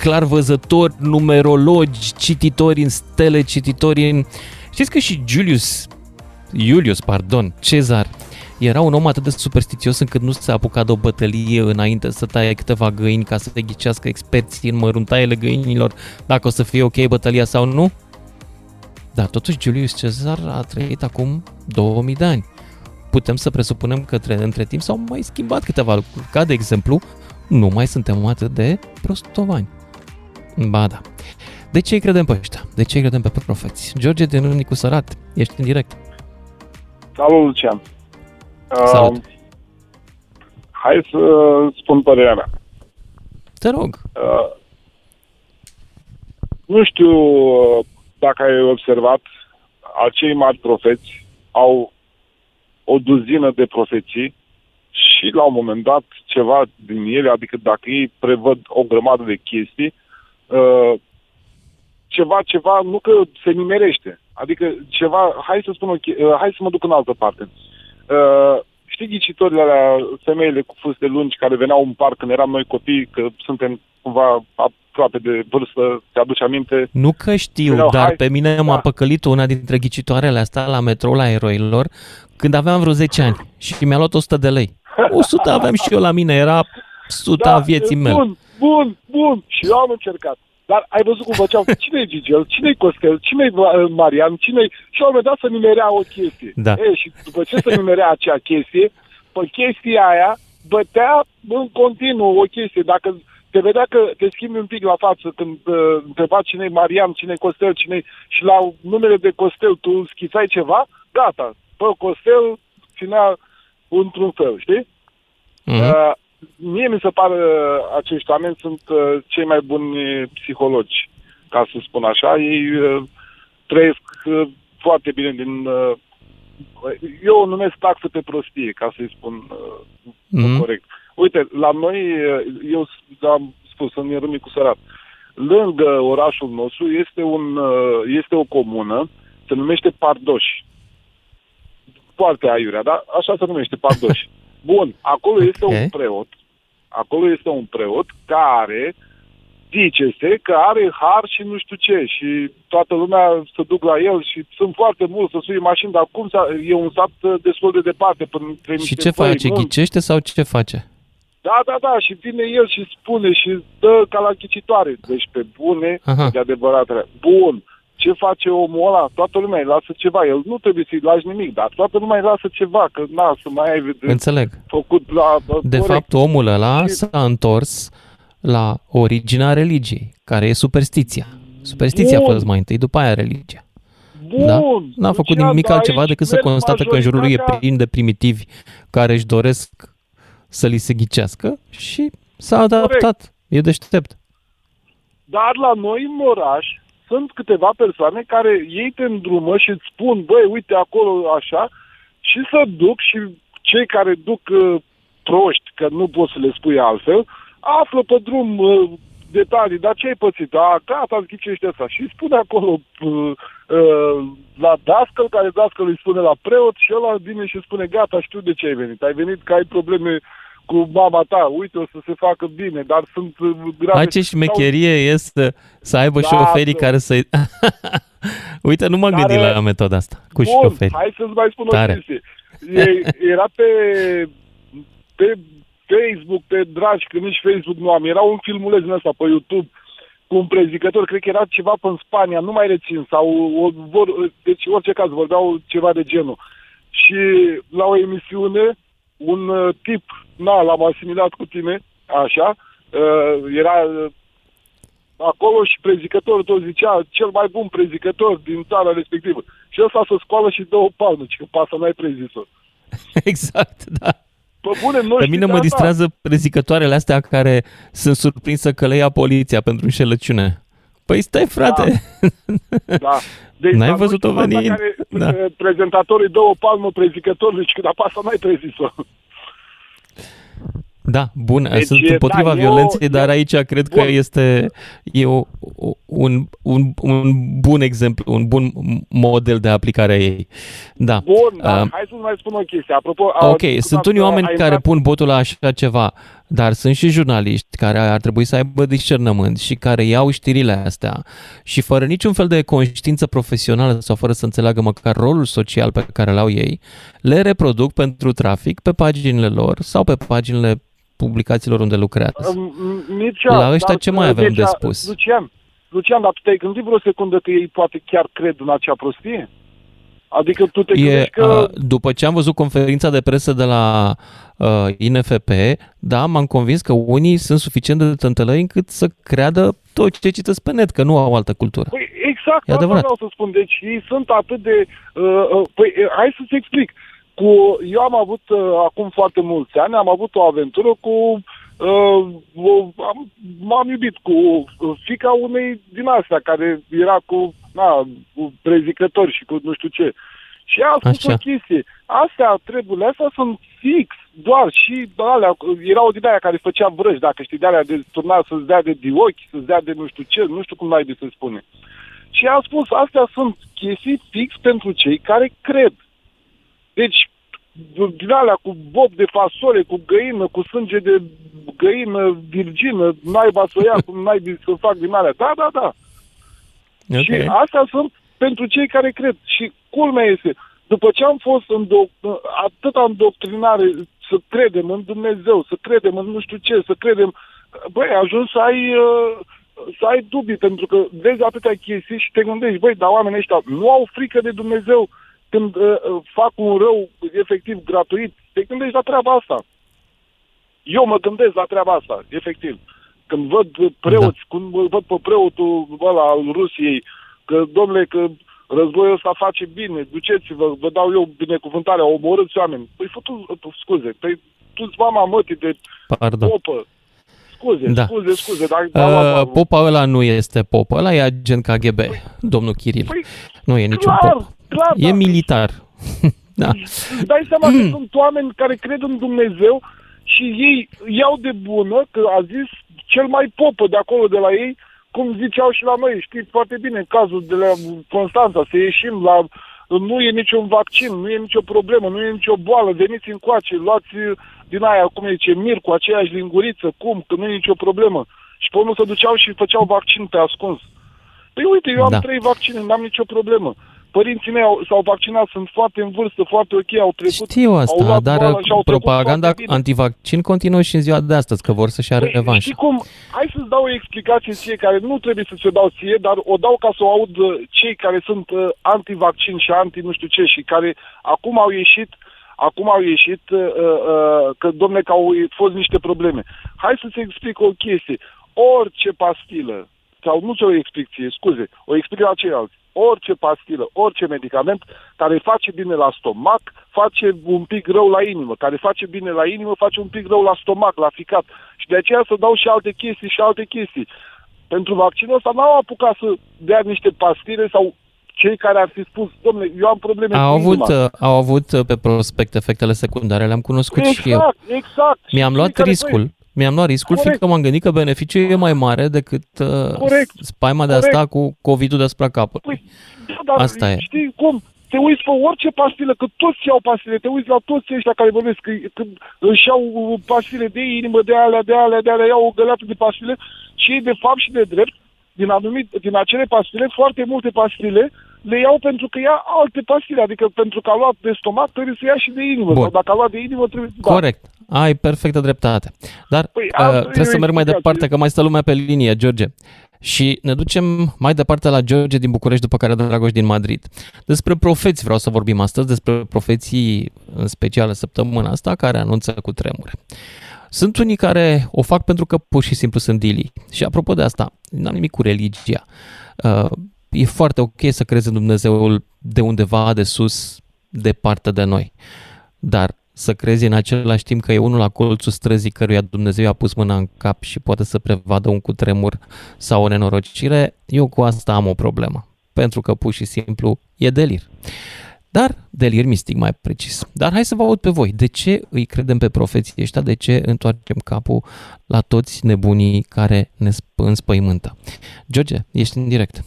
clarvăzători, numerologi, cititori în stele, cititori în... Știți că și Julius, Julius, pardon, Cezar, era un om atât de superstițios încât nu se apuca de o bătălie înainte să taie câteva găini ca să te ghicească experții în măruntaiele găinilor dacă o să fie ok bătălia sau nu? Da, totuși Julius Cezar a trăit acum 2000 de ani. Putem să presupunem că între timp s-au mai schimbat câteva lucruri, ca de exemplu, nu mai suntem atât de prostovani. Ba da. De ce îi credem pe ăștia? De ce îi credem pe profeți? George din Rânicu Sărat, ești în direct. Salut, Lucian. Salut. Uh, hai să spun părerea mea. Te rog. Uh, nu știu dacă ai observat, acei mari profeți au o duzină de profeții și la un moment dat ceva din ele, adică dacă ei prevăd o grămadă de chestii, uh, ceva, ceva, nu că se nimerește. Adică ceva, hai să spun, uh, hai să mă duc în altă parte. Uh, știi ghicitorile alea, femeile cu fuste lungi care veneau în parc când eram noi copii, că suntem cumva aproape de vârstă, te aduci aminte? Nu că știu, Veneau, dar hai, pe mine da. m-a păcălit una dintre ghicitoarele astea la metrou la eroilor când aveam vreo 10 ani și mi-a luat 100 de lei. 100 aveam și eu la mine, era 100 da, vieții mele. Bun, bun, bun. Și eu am încercat. Dar ai văzut cum făceau? Cine-i Gigel? Cine-i Costel? Cine-i Marian? Cine-i... Și au dat să nimerea o chestie. Da. E, și după ce să nimerea acea chestie, pe chestia aia bătea în continuu o chestie. Dacă te vedea că te schimbi un pic la față când uh, întreba cine-i Marian, cine-i Costel, cine și la numele de Costel tu schițai ceva, gata. Pe Costel ținea într-un fel, știi? Uh-huh. Uh, mie mi se pare uh, acești oameni sunt uh, cei mai buni psihologi, ca să spun așa. Ei uh, trăiesc uh, foarte bine din... Uh, eu o numesc taxă pe prostie, ca să-i spun uh, mm-hmm. corect. Uite, la noi, eu am spus, în Ierâmicu Sărat. Lângă orașul nostru este, un, uh, este o comună, se numește Pardoși. Foarte aiurea, da? Așa se numește, Pardoși. Bun, acolo este okay. un preot, acolo este un preot care zice-se că are har și nu știu ce și toată lumea să duc la el și sunt foarte mulți să sui mașini, dar cum să, e un sat destul de departe până între Și ce face? Nu? Ghicește sau ce face? Da, da, da, și vine el și spune și dă ca la ghicitoare. Deci pe bune, Aha. de adevărat. Bun, ce face omul ăla? Toată lumea îi lasă ceva. El nu trebuie să-i lași nimic, dar toată lumea îi lasă ceva, că na, să mai ai Înțeleg. făcut la... De corect. fapt, omul ăla și... s-a întors la originea religiei, care e superstiția. Superstiția Bun. a fost mai întâi, după aia religia. Bun. Da? N-a făcut nimic altceva decât să constată că în jurul lui e plin de primitivi care își doresc să li se ghicească și s-a adaptat. Corect. E deștept. Dar la noi în oraș sunt câteva persoane care ei te îndrumă și îți spun, băi, uite acolo așa, și să duc și cei care duc uh, proști, că nu poți să le spui altfel, află pe drum uh, detalii, dar ce ai pățit? A, gata, îți ghicește asta. Și spune acolo uh, uh, la dascăl, care dascăl îi spune la preot și ăla vine și spune, gata, știu de ce ai venit. Ai venit că ai probleme cu mama ta, uite, o să se facă bine, dar sunt uh, grave. Hai ce șmecherie sau... este să aibă da, șoferii să... care să uite, nu m-am Dar, gândit la metoda asta cu bun, șoferi. hai să-ți mai spun Tare. o chestie. Era pe, pe Facebook, pe dragi, că nici Facebook nu am. Era un filmuleț din ăsta pe YouTube cu un prezicător, cred că era ceva pe în Spania, nu mai rețin, sau o, vor, deci orice caz vorbeau ceva de genul. Și la o emisiune, un uh, tip, na, l-am asimilat cu tine, așa, uh, era uh, acolo și prezicătorul tot zicea cel mai bun prezicător din țara respectivă. Și ăsta să scoală și dă o palmă, că pasă n-ai prezis-o. Exact, da. Pe bune, nu Pe mine mă distrează prezicătoarele astea care sunt surprinsă că le ia poliția pentru înșelăciune. Păi stai, frate! Da. da. Deci, N-ai văzut-o venind? Care, da. Prezentatorii dă o palmă prezicătorului și când apasă n-ai prezis-o. Da, bun, deci, sunt împotriva da, violenței, eu, dar aici cred bun. că este e o, un, un, un bun exemplu, un bun model de aplicare a ei. Da. Bun, da, uh, hai să mai spun o chestie. Apropo, ok, a, sunt unii oameni care intrat... pun botul la așa ceva, dar sunt și jurnaliști care ar trebui să aibă discernământ și care iau știrile astea și fără niciun fel de conștiință profesională sau fără să înțeleagă măcar rolul social pe care l-au ei, le reproduc pentru trafic pe paginile lor sau pe paginile publicațiilor unde lucrează. Mircea, La ăștia ce mai avem Mircea, de spus? Lucian, Lucian, dar tu te-ai gândit vreo secundă că ei poate chiar cred în acea prostie? Adică tu te e, că... Uh, după ce am văzut conferința de presă de la uh, INFP, da, m-am convins că unii sunt suficient de tântălăi încât să creadă tot ce citesc pe net, că nu au altă cultură. Păi exact, e asta vreau să spun. Deci ei sunt atât de... Uh, uh, păi hai să-ți explic. Cu, eu am avut uh, acum foarte mulți ani, am avut o aventură cu uh, am, m-am iubit cu uh, fica unei din astea care era cu, na, cu prezicători și cu nu știu ce. Și a spus Așa. o chestie. Astea, treburile astea sunt fix, doar și alea, era o din aia care făcea vrăji, dacă știi, de alea de turna să-ți dea de diochi, să-ți dea de nu știu ce, nu știu cum n-ai de să spune. Și a spus, astea sunt chestii fix pentru cei care cred. Deci, din alea cu bob de fasole, cu găină, cu sânge de găină virgină, naiba să o ia, cum naibii să fac din alea. Da, da, da. Okay. Și astea sunt pentru cei care cred. Și culmea este, după ce am fost în do- atâta îndoctrinare să credem în Dumnezeu, să credem în nu știu ce, să credem, băi, ajuns să ai, uh, să ai dubii, pentru că vezi atâtea chestii și te gândești, băi, dar oamenii ăștia nu au frică de Dumnezeu, uh, când uh, uh, fac un rău efectiv gratuit, te gândești la treaba asta. Eu mă gândesc la treaba asta, efectiv. Când văd preoți, da. când văd pe preotul ăla al Rusiei, că, domnule, că războiul ăsta face bine, duceți-vă, vă dau eu binecuvântarea, omorâți oameni. Păi fătu, scuze, păi tu mama mătii de Pardon. popă. Scuze, da. scuze, scuze. Dar, uh, popa ăla nu este popă, ăla e agent KGB, păi, domnul Kiril. Păi, nu e niciun clar, pop. Clar, e da. militar. da. Dai seama că sunt oameni care cred în Dumnezeu și ei iau de bună că a zis cel mai popă de acolo de la ei, cum ziceau și la noi, știți foarte bine, în cazul de la Constanța, să ieșim la nu e niciun vaccin, nu e nicio problemă, nu e nicio boală, veniți încoace, luați din aia, cum zice, mir cu aceeași linguriță, cum, că nu e nicio problemă. Și pe urmă se duceau și făceau vaccin pe ascuns. Păi uite, eu am da. trei vaccine, n-am nicio problemă. Părinții mei au, s-au vaccinat, sunt foarte în vârstă, foarte ok, au trecut. Știu asta, au dar au propaganda antivaccin continuă și în ziua de astăzi, că vor să-și are păi, revanșă. Știi cum? Hai să-ți dau o explicație ție care nu trebuie să ți-o dau ție, dar o dau ca să o aud uh, cei care sunt uh, antivaccin și anti nu știu ce și care acum au ieșit acum au ieșit uh, uh, că, domne, că au fost niște probleme. Hai să-ți explic o chestie. Orice pastilă, sau nu ți-o explic ție, scuze, o explic la ceilalți orice pastilă, orice medicament care face bine la stomac, face un pic rău la inimă, care face bine la inimă, face un pic rău la stomac, la ficat. Și de aceea să dau și alte chestii și alte chestii. Pentru vaccinul ăsta n-au apucat să dea niște pastile sau cei care ar fi spus, domnule, eu am probleme au avut, inima. Au avut uh, pe prospect efectele secundare, le-am cunoscut exact, și eu. Exact, exact. Mi-am luat riscul. Voi mi-am luat riscul, Corect. fiindcă m-am gândit că beneficiul e mai mare decât uh, Corect. spaima de a sta cu COVID-ul deasupra capului. Păi, da, dar Asta e. știi cum? Te uiți pe orice pastilă, că toți iau pastile, te uiți la toți ăștia care vorbesc, că, că își iau pastile de inimă, de alea, de alea, de alea, iau o găleată de pastile și ei, de fapt și de drept, din, anumit, din acele pastile, foarte multe pastile, le iau pentru că ia alte pastile, adică pentru că a luat de stomac trebuie să ia și de inimă, Bun. sau dacă a luat de inimă trebuie... Da. Corect, da. Ai perfectă dreptate. Dar păi, uh, trebuie să merg mai departe, că mai stă lumea pe linie, George. Și ne ducem mai departe la George din București, după care Dragoș din Madrid. Despre profeți vreau să vorbim astăzi, despre profeții în special săptămâna asta, care anunță cu tremure. Sunt unii care o fac pentru că pur și simplu sunt dili. Și apropo de asta, n-am nimic cu religia. Uh, e foarte ok să crezi în Dumnezeul de undeva de sus, departe de noi. Dar să crezi în același timp că e unul la colțul străzii căruia Dumnezeu a pus mâna în cap și poate să prevadă un cutremur sau o nenorocire, eu cu asta am o problemă. Pentru că pur și simplu e delir. Dar, delir mistic mai precis. Dar hai să vă aud pe voi. De ce îi credem pe profeții ăștia? De ce întoarcem capul la toți nebunii care ne înspăimântă? George, ești în direct.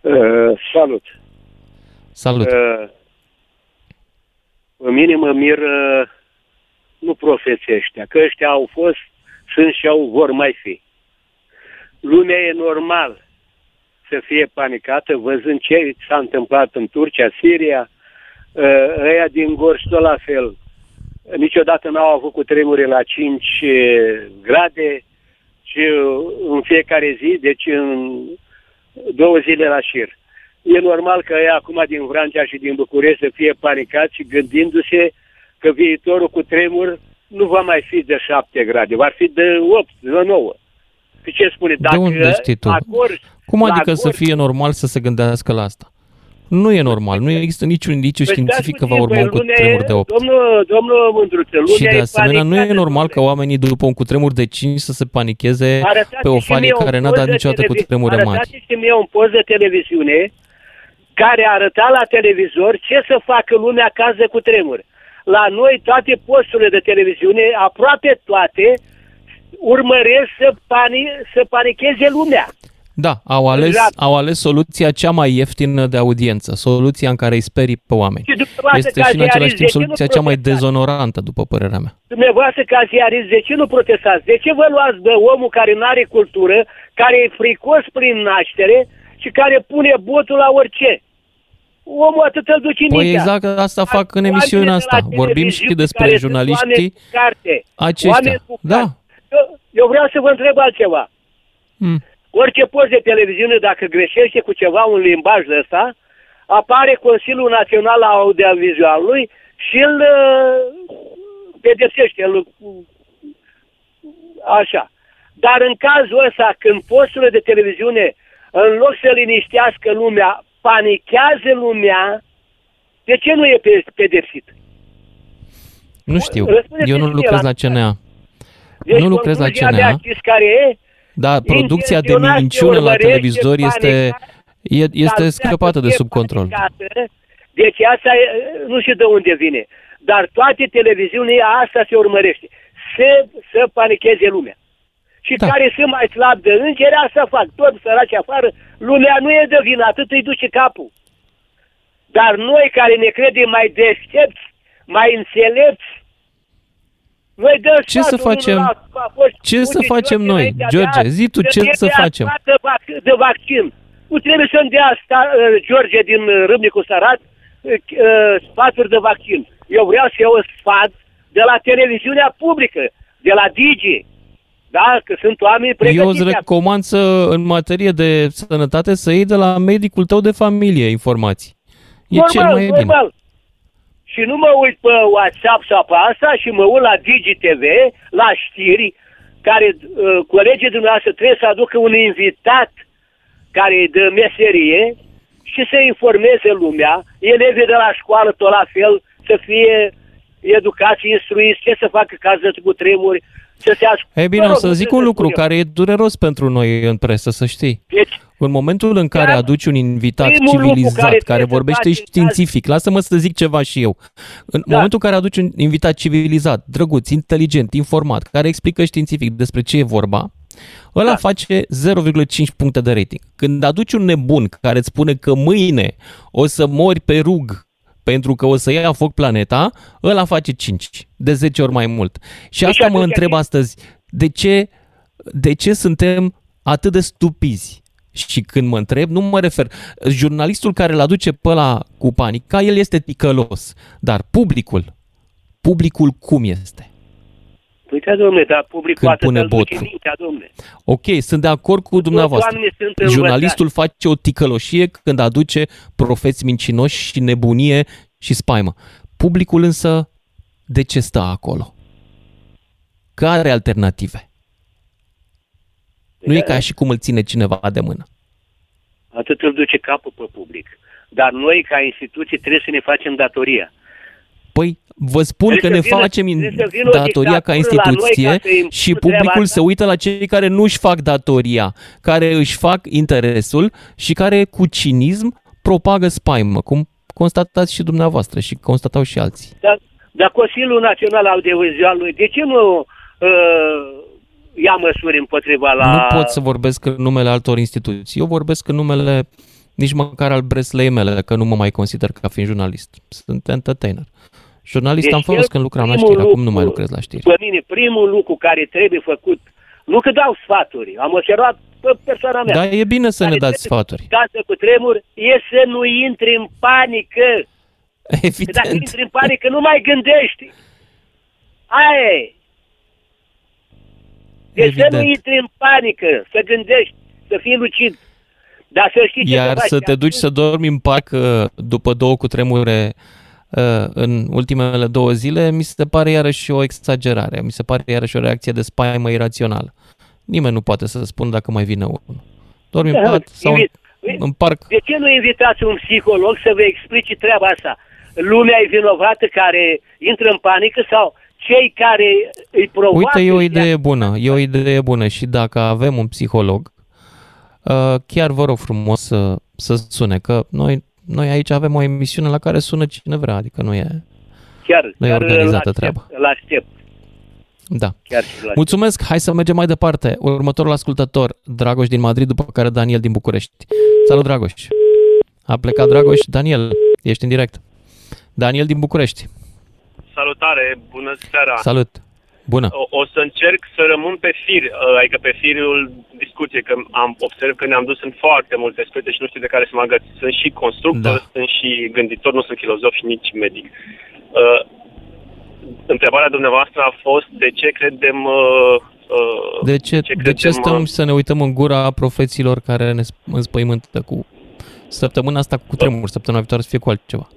Uh, salut! Salut! Uh, pe mine mă miră nu profeții ăștia, că ăștia au fost, sunt și au vor mai fi. Lumea e normal să fie panicată văzând ce s-a întâmplat în Turcia, Siria, uh, ăia din Gorj tot la fel. Niciodată n-au avut cu tremure la 5 uh, grade, ci în fiecare zi, deci în două zile la șir. E normal că ei acum din Vrancea și din București să fie panicați și gândindu-se că viitorul cu tremur nu va mai fi de 7 grade, va fi de 8, de 9. Și ce spune? Dacă de unde știi tu? Acord, Cum adică acord, să fie normal să se gândească la asta? Nu e normal, nu există niciun indiciu păi științific că va urma un cutremur de 8. Domnul, domnul Mândruță, Și de asemenea nu e normal că oamenii după un cutremur de 5 să se panicheze arătați pe o fanie care n-a dat niciodată cu tremure mari. Arătați-mi mie un post de televiziune care arăta la televizor ce să facă lumea caz de cutremur. La noi toate posturile de televiziune, aproape toate, urmăresc să, pani, să panicheze lumea. Da, au ales, exact. au ales soluția cea mai ieftină de audiență, soluția în care îi sperii pe oameni. Și este și în același timp soluția cea mai dezonorantă, după părerea mea. Dumneavoastră, ca ziarist, de ce nu protestați? De ce vă luați de omul care nu are cultură, care e fricos prin naștere și care pune botul la orice? Omul atât îl duce Păi exact asta fac în emisiunea asta. Vorbim și despre jurnaliștii aceștia. Da. Eu, eu vreau să vă întreb altceva. Hmm. Orice post de televiziune, dacă greșește cu ceva, un limbaj de ăsta, apare Consiliul Național al Audiovizualului și îl uh, pedepsește. Îl, așa. Dar în cazul ăsta, când posturile de televiziune, în loc să liniștească lumea, panichează lumea, de ce nu e pedepsit? Nu știu. Eu nu lucrez la CNA. Deci nu lucrez la CNA. care e? Da, producția de minciună la televizor este, este scăpată de sub control. Deci asta nu știu de unde vine. Dar toate televiziunile asta se urmărește. Să, să panicheze lumea. Și da. care sunt mai slab de îngeri, asta fac. Tot săraci afară, lumea nu e de vină, atât îi duce capul. Dar noi care ne credem mai deștepți, mai înțelepți, noi dăm ce să facem? La, ce să facem noi? George, zi tu ce să facem? De, vac- de vaccin. Nu trebuie să-mi dea sta, uh, George din uh, Râmnicu Sarat uh, sfaturi de vaccin. Eu vreau să iau sfat de la televiziunea publică, de la Digi, da? Că sunt oameni pregătiți. Eu îți recomand să, în materie de sănătate, să iei de la medicul tău de familie informații. E normal, cel mai normal. bine. Și nu mă uit pe WhatsApp sau pe asta și mă uit la DigiTV, la știri, care uh, colegii dumneavoastră trebuie să aducă un invitat care e de meserie și să informeze lumea, elevii de la școală tot la fel, să fie educați, instruiți, ce să facă caz de cu tremuri, să se asculte. E bine, o să zic un lucru care e dureros pentru noi în presă, să știi. Deci, în momentul în care aduci un invitat civilizat, care, care vorbește științific, lasă-mă să zic ceva și eu. În da. momentul în care aduci un invitat civilizat, drăguț, inteligent, informat, care explică științific despre ce e vorba, ăla da. face 0,5 puncte de rating. Când aduci un nebun care îți spune că mâine o să mori pe rug pentru că o să ia foc planeta, ăla face 5, de 10 ori mai mult. Și asta mă întreb astăzi, de ce, de ce suntem atât de stupizi? Și când mă întreb, nu mă refer. Jurnalistul care îl aduce pe la cu panica, el este ticălos. Dar publicul, publicul cum este? Păi da, domne, dar publicul Când pune botul. Mintea, domne. Ok, sunt de acord cu dumneavoastră. Jurnalistul face o ticăloșie când aduce profeți mincinoși și nebunie și spaimă. Publicul însă, de ce stă acolo? Care alternative? Nu e ca și cum îl ține cineva de mână. Atât îl duce capul pe public. Dar noi, ca instituție, trebuie să ne facem datoria. Păi vă spun trebuie că ne vină, facem datoria ca instituție ca și publicul se uită la cei care nu își fac datoria, care își fac interesul și care cu cinism propagă spaimă, cum constatați și dumneavoastră și constatau și alții. Dar, dar Consiliul Național Audiovizualului, de ce nu uh, ia măsuri împotriva la... Nu pot să vorbesc în numele altor instituții. Eu vorbesc în numele nici măcar al breslei mele, că nu mă mai consider ca fiind jurnalist. Sunt entertainer. Jurnalist deci am fost când lucram la știri, lucru, acum nu mai lucrez la știri. Pe mine, primul lucru care trebuie făcut, nu că dau sfaturi, am observat pe persoana mea. Da, e bine să ne dați sfaturi. Casă cu tremur, e să nu intri în panică. Evident. Că dacă intri în panică, nu mai gândești. Aia e. Deci Evident. să nu intri în panică, să gândești, să fii lucid. Dar să știi ce Iar să, să te duci să dormi în parc după două cu tremure uh, în ultimele două zile, mi se pare iarăși o exagerare, mi se pare iarăși o reacție de spaimă irațională. Nimeni nu poate să spună dacă mai vine unul. Dormi în pat sau în, în parc. De ce nu invitați un psiholog să vă explice treaba asta? Lumea e vinovată care intră în panică sau cei care îi provoacă... Uite, e o idee bună, e o idee bună și dacă avem un psiholog, uh, chiar vă rog frumos să, să sune, că noi, noi aici avem o emisiune la care sună cine vrea, adică nu e, chiar, nu e organizată la treaba. La aștept. Da. Chiar Mulțumesc, hai să mergem mai departe. Următorul ascultător, Dragoș din Madrid, după care Daniel din București. Salut, Dragoș! A plecat Dragoș. Daniel, ești în direct. Daniel din București. Salutare, bună seara. Salut. Bună. O, o să încerc să rămân pe fir, uh, adică pe firul discuției, că am observ că ne-am dus în foarte multe spete și nu știu de care să mă agăți. Sunt și constructor, da. sunt și gânditor, nu sunt filozof și nici medic. Uh, întrebarea dumneavoastră a fost de ce credem... Uh, uh, de ce, ce, credem, de ce stăm uh, să ne uităm în gura profeților care ne înspăimântă cu săptămâna asta cu tremur, săptămâna viitoare să fie cu altceva?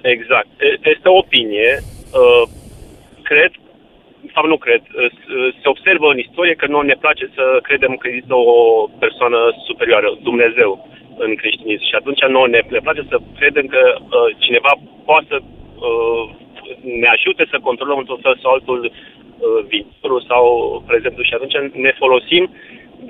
Exact. Este o opinie. Uh, cred, sau nu cred, uh, se observă în istorie că nu ne place să credem că există o persoană superioară, Dumnezeu, în creștinism. Și atunci nouă ne, ne place să credem că uh, cineva poate să uh, ne ajute să controlăm într-un fel sau altul uh, viitorul sau prezentul și atunci ne folosim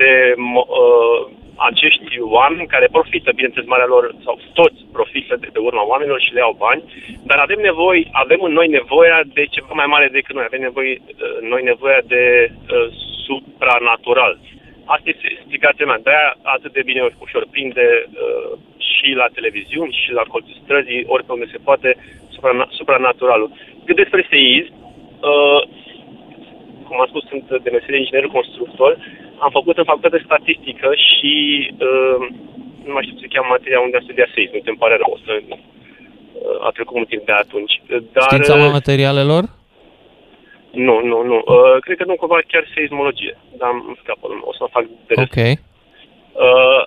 de uh, acești oameni care profită, bineînțeles, marea lor, sau toți profită de pe urma oamenilor și le iau bani, dar avem nevoie, avem în noi nevoia de ceva mai mare decât noi, avem nevoie, uh, noi nevoia de uh, supranatural. Asta este explicația mea. De-aia atât de bine ușor prinde uh, și la televiziuni, și la colțul străzii, oripe unde se poate, supra, supranaturalul. Cât despre seism, uh, cum am spus, sunt de meserie inginer constructor, am făcut în facultate statistică și uh, nu mai știu ce se cheamă materia unde am studiat seism, îmi pare rău, să, uh, a trecut mult timp de atunci. Dar, Știința uh, materialelor? Nu, nu, nu. Uh, cred că nu cumva chiar seismologie, dar îmi scapă, o să fac de Ok. Uh,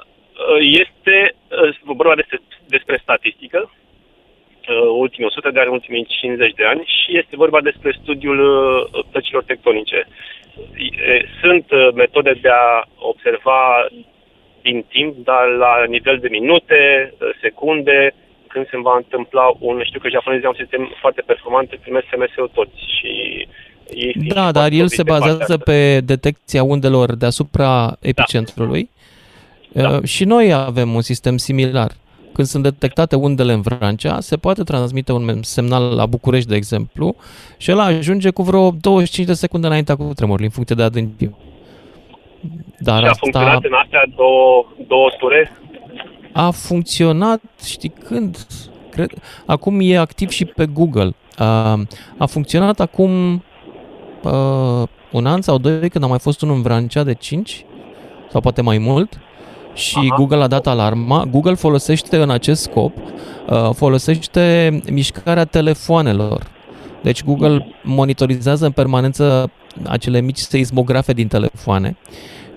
uh, este uh, vorba despre, despre statistică, uh, ultimii 100 de ani, ultimii 50 de ani și este vorba despre studiul uh, plăcilor tectonice. Sunt uh, metode de a observa din timp, dar la nivel de minute, uh, secunde, când se va întâmpla un... Știu că japonezii au un sistem foarte performant, primesc SMS-ul toți și ei da, dar el se bazează pe detecția undelor deasupra epicentrului da. Uh, și noi avem un sistem similar. Când sunt detectate undele în Vrancea, se poate transmite un semnal la București, de exemplu, și el ajunge cu vreo 25 de secunde înaintea cu tremurului, în funcție de adâncime. Dar și a asta... funcționat în astea două, două ture? A funcționat, știi când? Cred, acum e activ și pe Google. A, a funcționat acum uh, un an sau doi, când a mai fost unul în Vrancea de 5, sau poate mai mult, și Aha. Google a dat alarma. Google folosește în acest scop, uh, folosește mișcarea telefoanelor. Deci Google monitorizează în permanență acele mici seismografe din telefoane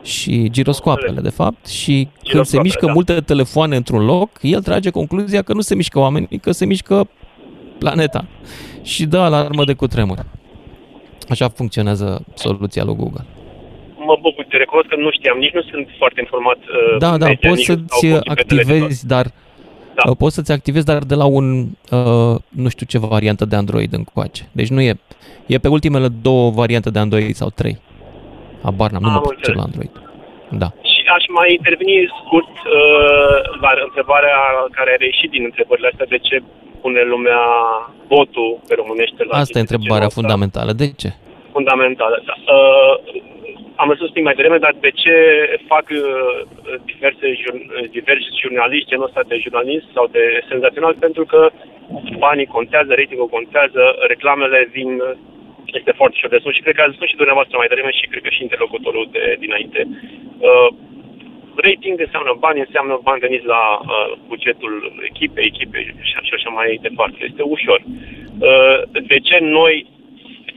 și giroscoapele, de fapt, și când se mișcă da. multe telefoane într-un loc, el trage concluzia că nu se mișcă oamenii, că se mișcă planeta și dă alarmă de cutremur. Așa funcționează soluția lui Google mă bucur, te recunosc că nu știam, nici nu sunt foarte informat. Uh, da, da, poți să-ți activezi, dar da. Uh, poți să-ți activezi, dar de la un, uh, nu știu ce variantă de Android încoace. Deci nu e, e pe ultimele două variante de Android sau trei. Habar n-am, nu mă ce la Android. Da. Și aș mai interveni scurt uh, la întrebarea care a reieșit din întrebările astea, de ce pune lumea votul pe românește la Asta e întrebarea fundamentală. De ce? Fundamentală, da. Uh, am răspuns un pic mai devreme, dar de ce fac uh, diverse, diverse jurnaliști, genul ăsta de jurnalist sau de senzațional? Pentru că banii contează, ratingul contează, reclamele vin, este foarte ușor de spus și cred că ați spus și dumneavoastră mai devreme și cred că și interlocutorul de dinainte. Uh, rating înseamnă bani, înseamnă bani veniți la uh, bugetul echipei, echipei și așa mai departe. Este ușor. Uh, de ce noi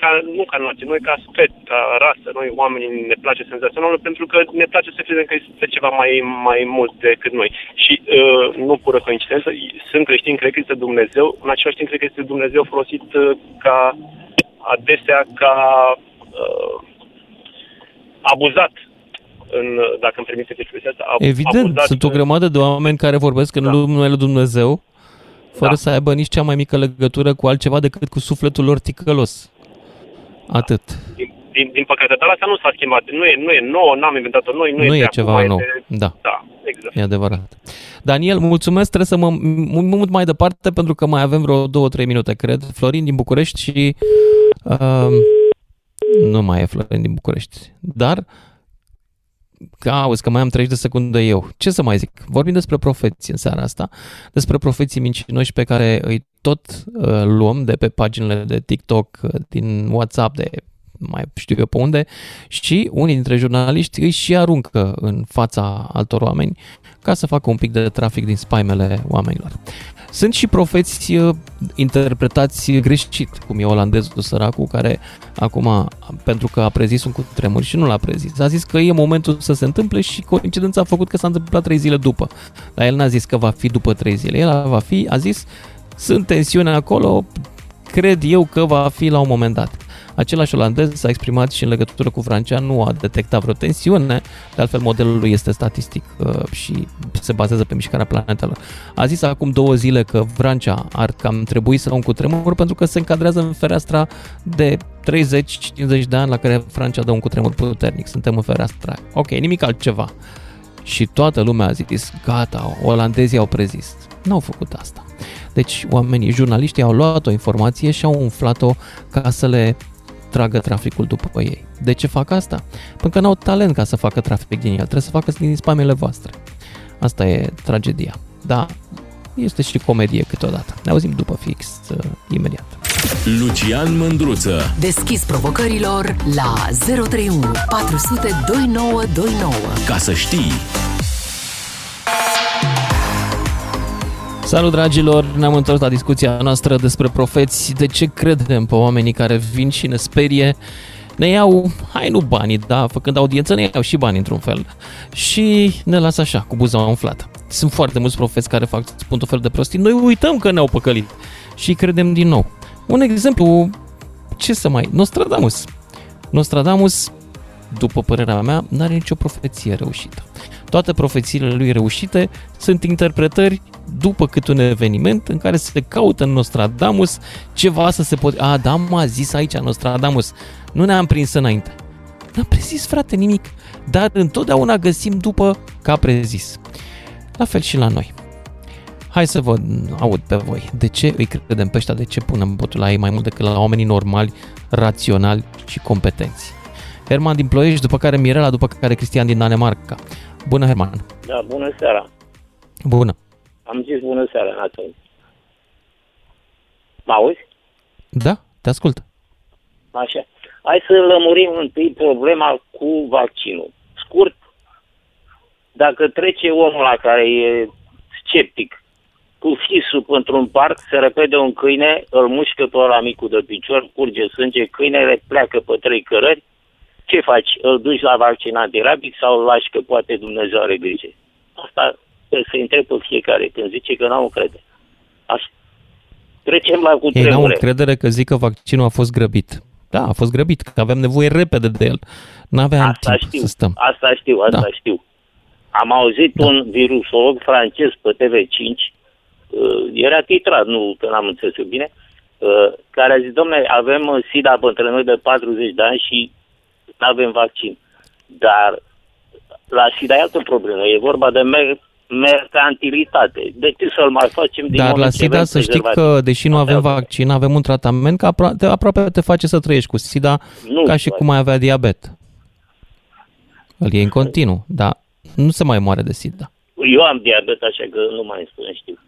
ca, nu ca nație, noi ca suflet, ca rasă, noi oamenii ne place senzaționalul pentru că ne place să credem că este ceva mai, mai mult decât noi. Și uh, nu pură coincidență, sunt creștin, cred că este Dumnezeu, în același timp cred că este Dumnezeu folosit uh, ca adesea ca uh, abuzat în, dacă îmi permite expresia asta. Evident, abuzat, sunt o grămadă de oameni care vorbesc în da. numele Dumnezeu fără da. să aibă nici cea mai mică legătură cu altceva decât cu sufletul lor ticălos. Atât. Din, din, din păcate, dar asta nu s-a schimbat. Nu e, nu e nouă, n-am inventat-o noi. Nu, nu e, e ceva nou. De... Da. Da, exact. E adevărat. Daniel, mulțumesc. Trebuie să mă mut mai departe pentru că mai avem vreo 2-3 minute, cred. Florin din București și... Uh, nu mai e Florin din București. Dar că auzi că mai am 30 de secunde eu. Ce să mai zic? Vorbim despre profeții în seara asta, despre profeții mincinoși pe care îi tot uh, luăm de pe paginile de TikTok, uh, din WhatsApp, de mai știu eu pe unde, și unii dintre jurnaliști îi și aruncă în fața altor oameni ca să facă un pic de trafic din spaimele oamenilor. Sunt și profeți uh, interpretați greșit, cum e olandezul săracul, care acum, pentru că a prezis un cutremur și nu l-a prezis, a zis că e momentul să se întâmple și coincidența a făcut că s-a întâmplat trei zile după. Dar el n-a zis că va fi după trei zile, el va fi, a zis, sunt tensiune acolo, cred eu că va fi la un moment dat. Același olandez s-a exprimat și în legătură cu Francia, nu a detectat vreo tensiune, de altfel modelul lui este statistic uh, și se bazează pe mișcarea planetelor. A zis acum două zile că Francia ar cam trebui să un cutremur pentru că se încadrează în fereastra de 30-50 de ani la care Francia dă un cutremur puternic. Suntem în fereastra. Ok, nimic altceva. Și toată lumea a zis, gata, olandezii au prezis. N-au făcut asta. Deci oamenii, jurnaliștii au luat o informație și au umflat-o ca să le tragă traficul după ei. De ce fac asta? Pentru că n-au talent ca să facă trafic din el, trebuie să facă din spamele voastre. Asta e tragedia. Da, este și comedie câteodată. Ne auzim după fix, uh, imediat. Lucian Mândruță. Deschis provocărilor la 031 400 2929. Ca să știi... Salut dragilor, ne-am întors la discuția noastră despre profeți, de ce credem pe oamenii care vin și ne sperie, ne iau, hai nu banii, da, făcând audiență ne iau și bani într-un fel și ne lasă așa, cu buza umflată. Sunt foarte mulți profeți care fac, spun tot fel de prostii, noi uităm că ne-au păcălit și credem din nou. Un exemplu, ce să mai, Nostradamus. Nostradamus, după părerea mea, nu are nicio profeție reușită. Toate profețiile lui reușite sunt interpretări după cât un eveniment în care se caută în Nostradamus ceva să se poate... A, da, m-a zis aici Nostradamus. Nu ne-am prins înainte. N-a prezis, frate, nimic. Dar întotdeauna găsim după că a prezis. La fel și la noi. Hai să vă aud pe voi. De ce îi credem pe ăștia? De ce punem botul la ei mai mult decât la oamenii normali, raționali și competenți? Herman din Ploiești, după care Mirela, după care Cristian din Danemarca. Bună, Herman! Da, bună seara! Bună! Am zis bună seara, n Mă auzi? Da, te ascult. Așa. Hai să lămurim întâi problema cu vaccinul. Scurt, dacă trece omul la care e sceptic cu fisul într-un parc, se repede un câine, îl mușcă pe la micul de picior, curge sânge, câinele pleacă pe trei cărări, ce faci? Îl duci la vaccin antirabic sau îl lași că poate Dumnezeu are grijă? Asta se întreb pe fiecare când zice că n-au încredere. Așa. Trecem la cu Ei n-au încredere că zic că vaccinul a fost grăbit. Da, a fost grăbit, că aveam nevoie repede de el. N-aveam asta timp știu, să stăm. Asta știu, asta da. știu. Am auzit da. un virusolog francez pe TV5 uh, era titrat, nu că n-am înțeles bine, uh, care a zis, domnule, avem uh, SIDA pentru noi de 40 de ani și nu avem vaccin. Dar la SIDA e altă problemă, e vorba de mer- mercantilitate. De ce să-l mai facem din Dar la SIDA să știi că, deși nu avem vaccin, avem un tratament care apro- aproape te face să trăiești cu SIDA nu, ca și cum ai avea diabet. Îl iei în continuu, dar nu se mai moare de SIDA. Eu am diabet, așa că nu mai spun, știu.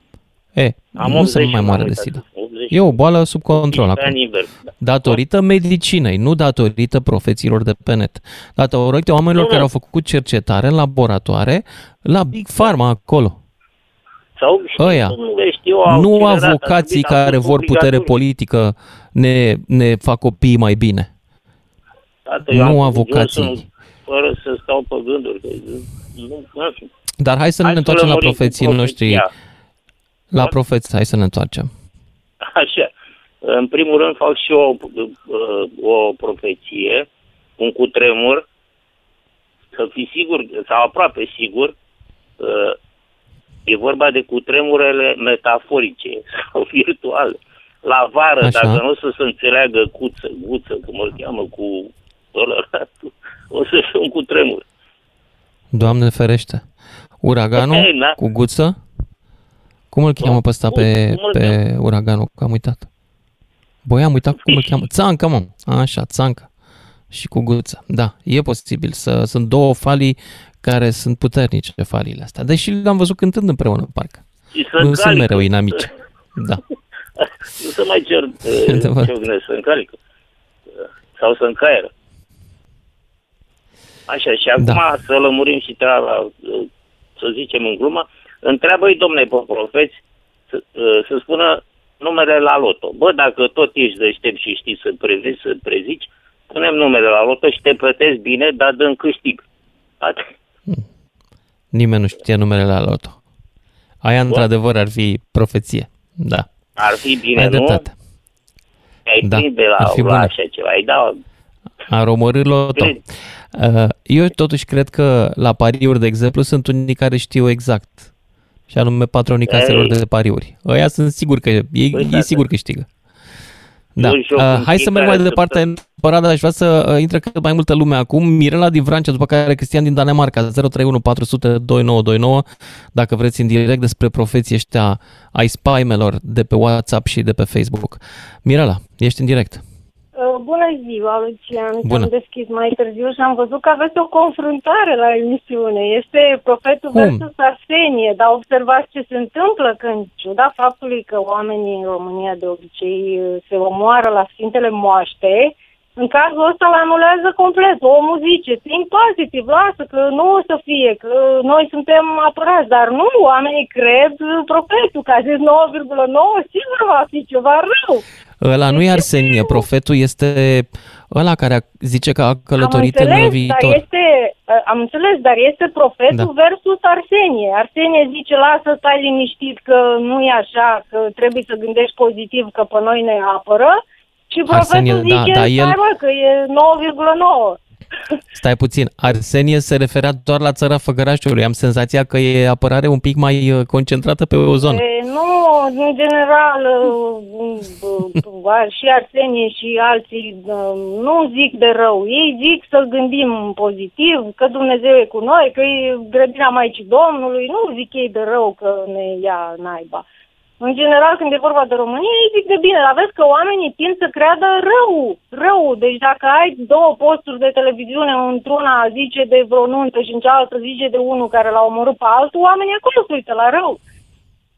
E, am nu se mai moare de SIDA. E o boală sub control acum. Da. Datorită medicinei, nu datorită profețiilor de pe net. Datorită oamenilor nu, care au făcut cercetare în laboratoare la Big Pharma acolo. Sau Ăia. Știu, nu avocații care vor putere politică ne, ne fac copiii mai bine. Tată, nu avocații. Fără să stau pe gânduri. Că nu, nu Dar hai să hai ne întoarcem la profeții noștri. La da? profeți, hai să ne întoarcem. Așa. În primul rând fac și o, uh, o profeție, un cutremur, să fii sigur, sau aproape sigur, uh, e vorba de cutremurele metaforice sau virtuale. La vară, Așa. dacă nu o să se înțeleagă cuță, guță, cum îl cheamă, cu ăla, o să fie un cutremur. Doamne ferește. Uraganul cu guță? Cum îl cheamă pe ăsta pe, pe uraganul? Că am uitat. Băi, am uitat cum îl cheamă. Țancă, mă. Așa, țancă. Și cu guță. Da, e posibil. Să, sunt două falii care sunt puternice, faliile astea. Deși le-am văzut cântând împreună, parcă. Nu sunt mereu inamici. Da. nu se mai cer ce să încalică. Sau să încaieră. Așa, și acum da. să lămurim și treaba, să zicem în glumă, Întreabă-i, domnule, pe profeți, să, ă, să spună numele la loto. Bă, dacă tot ești deștept și știi să prezici, să prezici, punem numele la loto și te plătesc bine, dar dăm câștig. Atât. Nimeni nu știe numele la loto. Aia, Bun. într-adevăr, ar fi profeție. Da. Ar fi bine, Ai nu? Dreptate. Ai da, de la, ar fi la așa ceva. Ai da... Ar omorâ loto. Ă, eu totuși cred că la pariuri, de exemplu, sunt unii care știu exact și anume patronii caselor de pariuri. Ăia sunt sigur că, ei, păi, e sigur câștigă. Da. Uh, hai să merg mai departe în parada. Aș vrea să uh, intre cât mai multă lume acum. Mirela din Vrancea, după care Cristian din Danemarca, 031 400 2929. Dacă vreți în direct despre profeții ăștia ai spaimelor de pe WhatsApp și de pe Facebook. Mirela, ești în direct. Uh, bună ziua, Lucian. Bună. Am deschis mai târziu și am văzut că aveți o confruntare la emisiune. Este profetul Cum? versus Arsenie, dar observați ce se întâmplă că în ciuda faptului că oamenii în România de obicei uh, se omoară la Sfintele Moaște, în cazul ăsta îl anulează complet. Omul zice, think pozitiv, lasă, că nu o să fie, că noi suntem apărați, dar nu, oamenii cred profetul, că a zis 9,9, sigur va fi ceva rău. Ăla nu e Arsenie, profetul este ăla care a- zice că a călătorit am înțeles, în viitor. Dar este, uh, am înțeles, dar este profetul Da. versus Arsenie. Arsenie zice, lasă, stai liniștit că nu e așa, că trebuie să gândești pozitiv, că pe noi ne apără. Și profetul Arsenie, da, zice, dar stai el- mă, că e 9,9. Stai puțin, Arsenie se referea doar la țara Făgărașului. Am senzația că e apărare un pic mai uh, concentrată pe o zonă. E, nu, în general, uh, uh, și Arsenie și alții uh, nu zic de rău. Ei zic să gândim pozitiv, că Dumnezeu e cu noi, că e grădina Maicii Domnului. Nu zic ei de rău că ne ia naiba. În general, când e vorba de România, ei zic de bine, dar vezi că oamenii tind să creadă rău, rău. Deci dacă ai două posturi de televiziune, într-una zice de vreo nuntă și în cealaltă zice de unul care l-a omorât pe altul, oamenii acolo se uită la rău.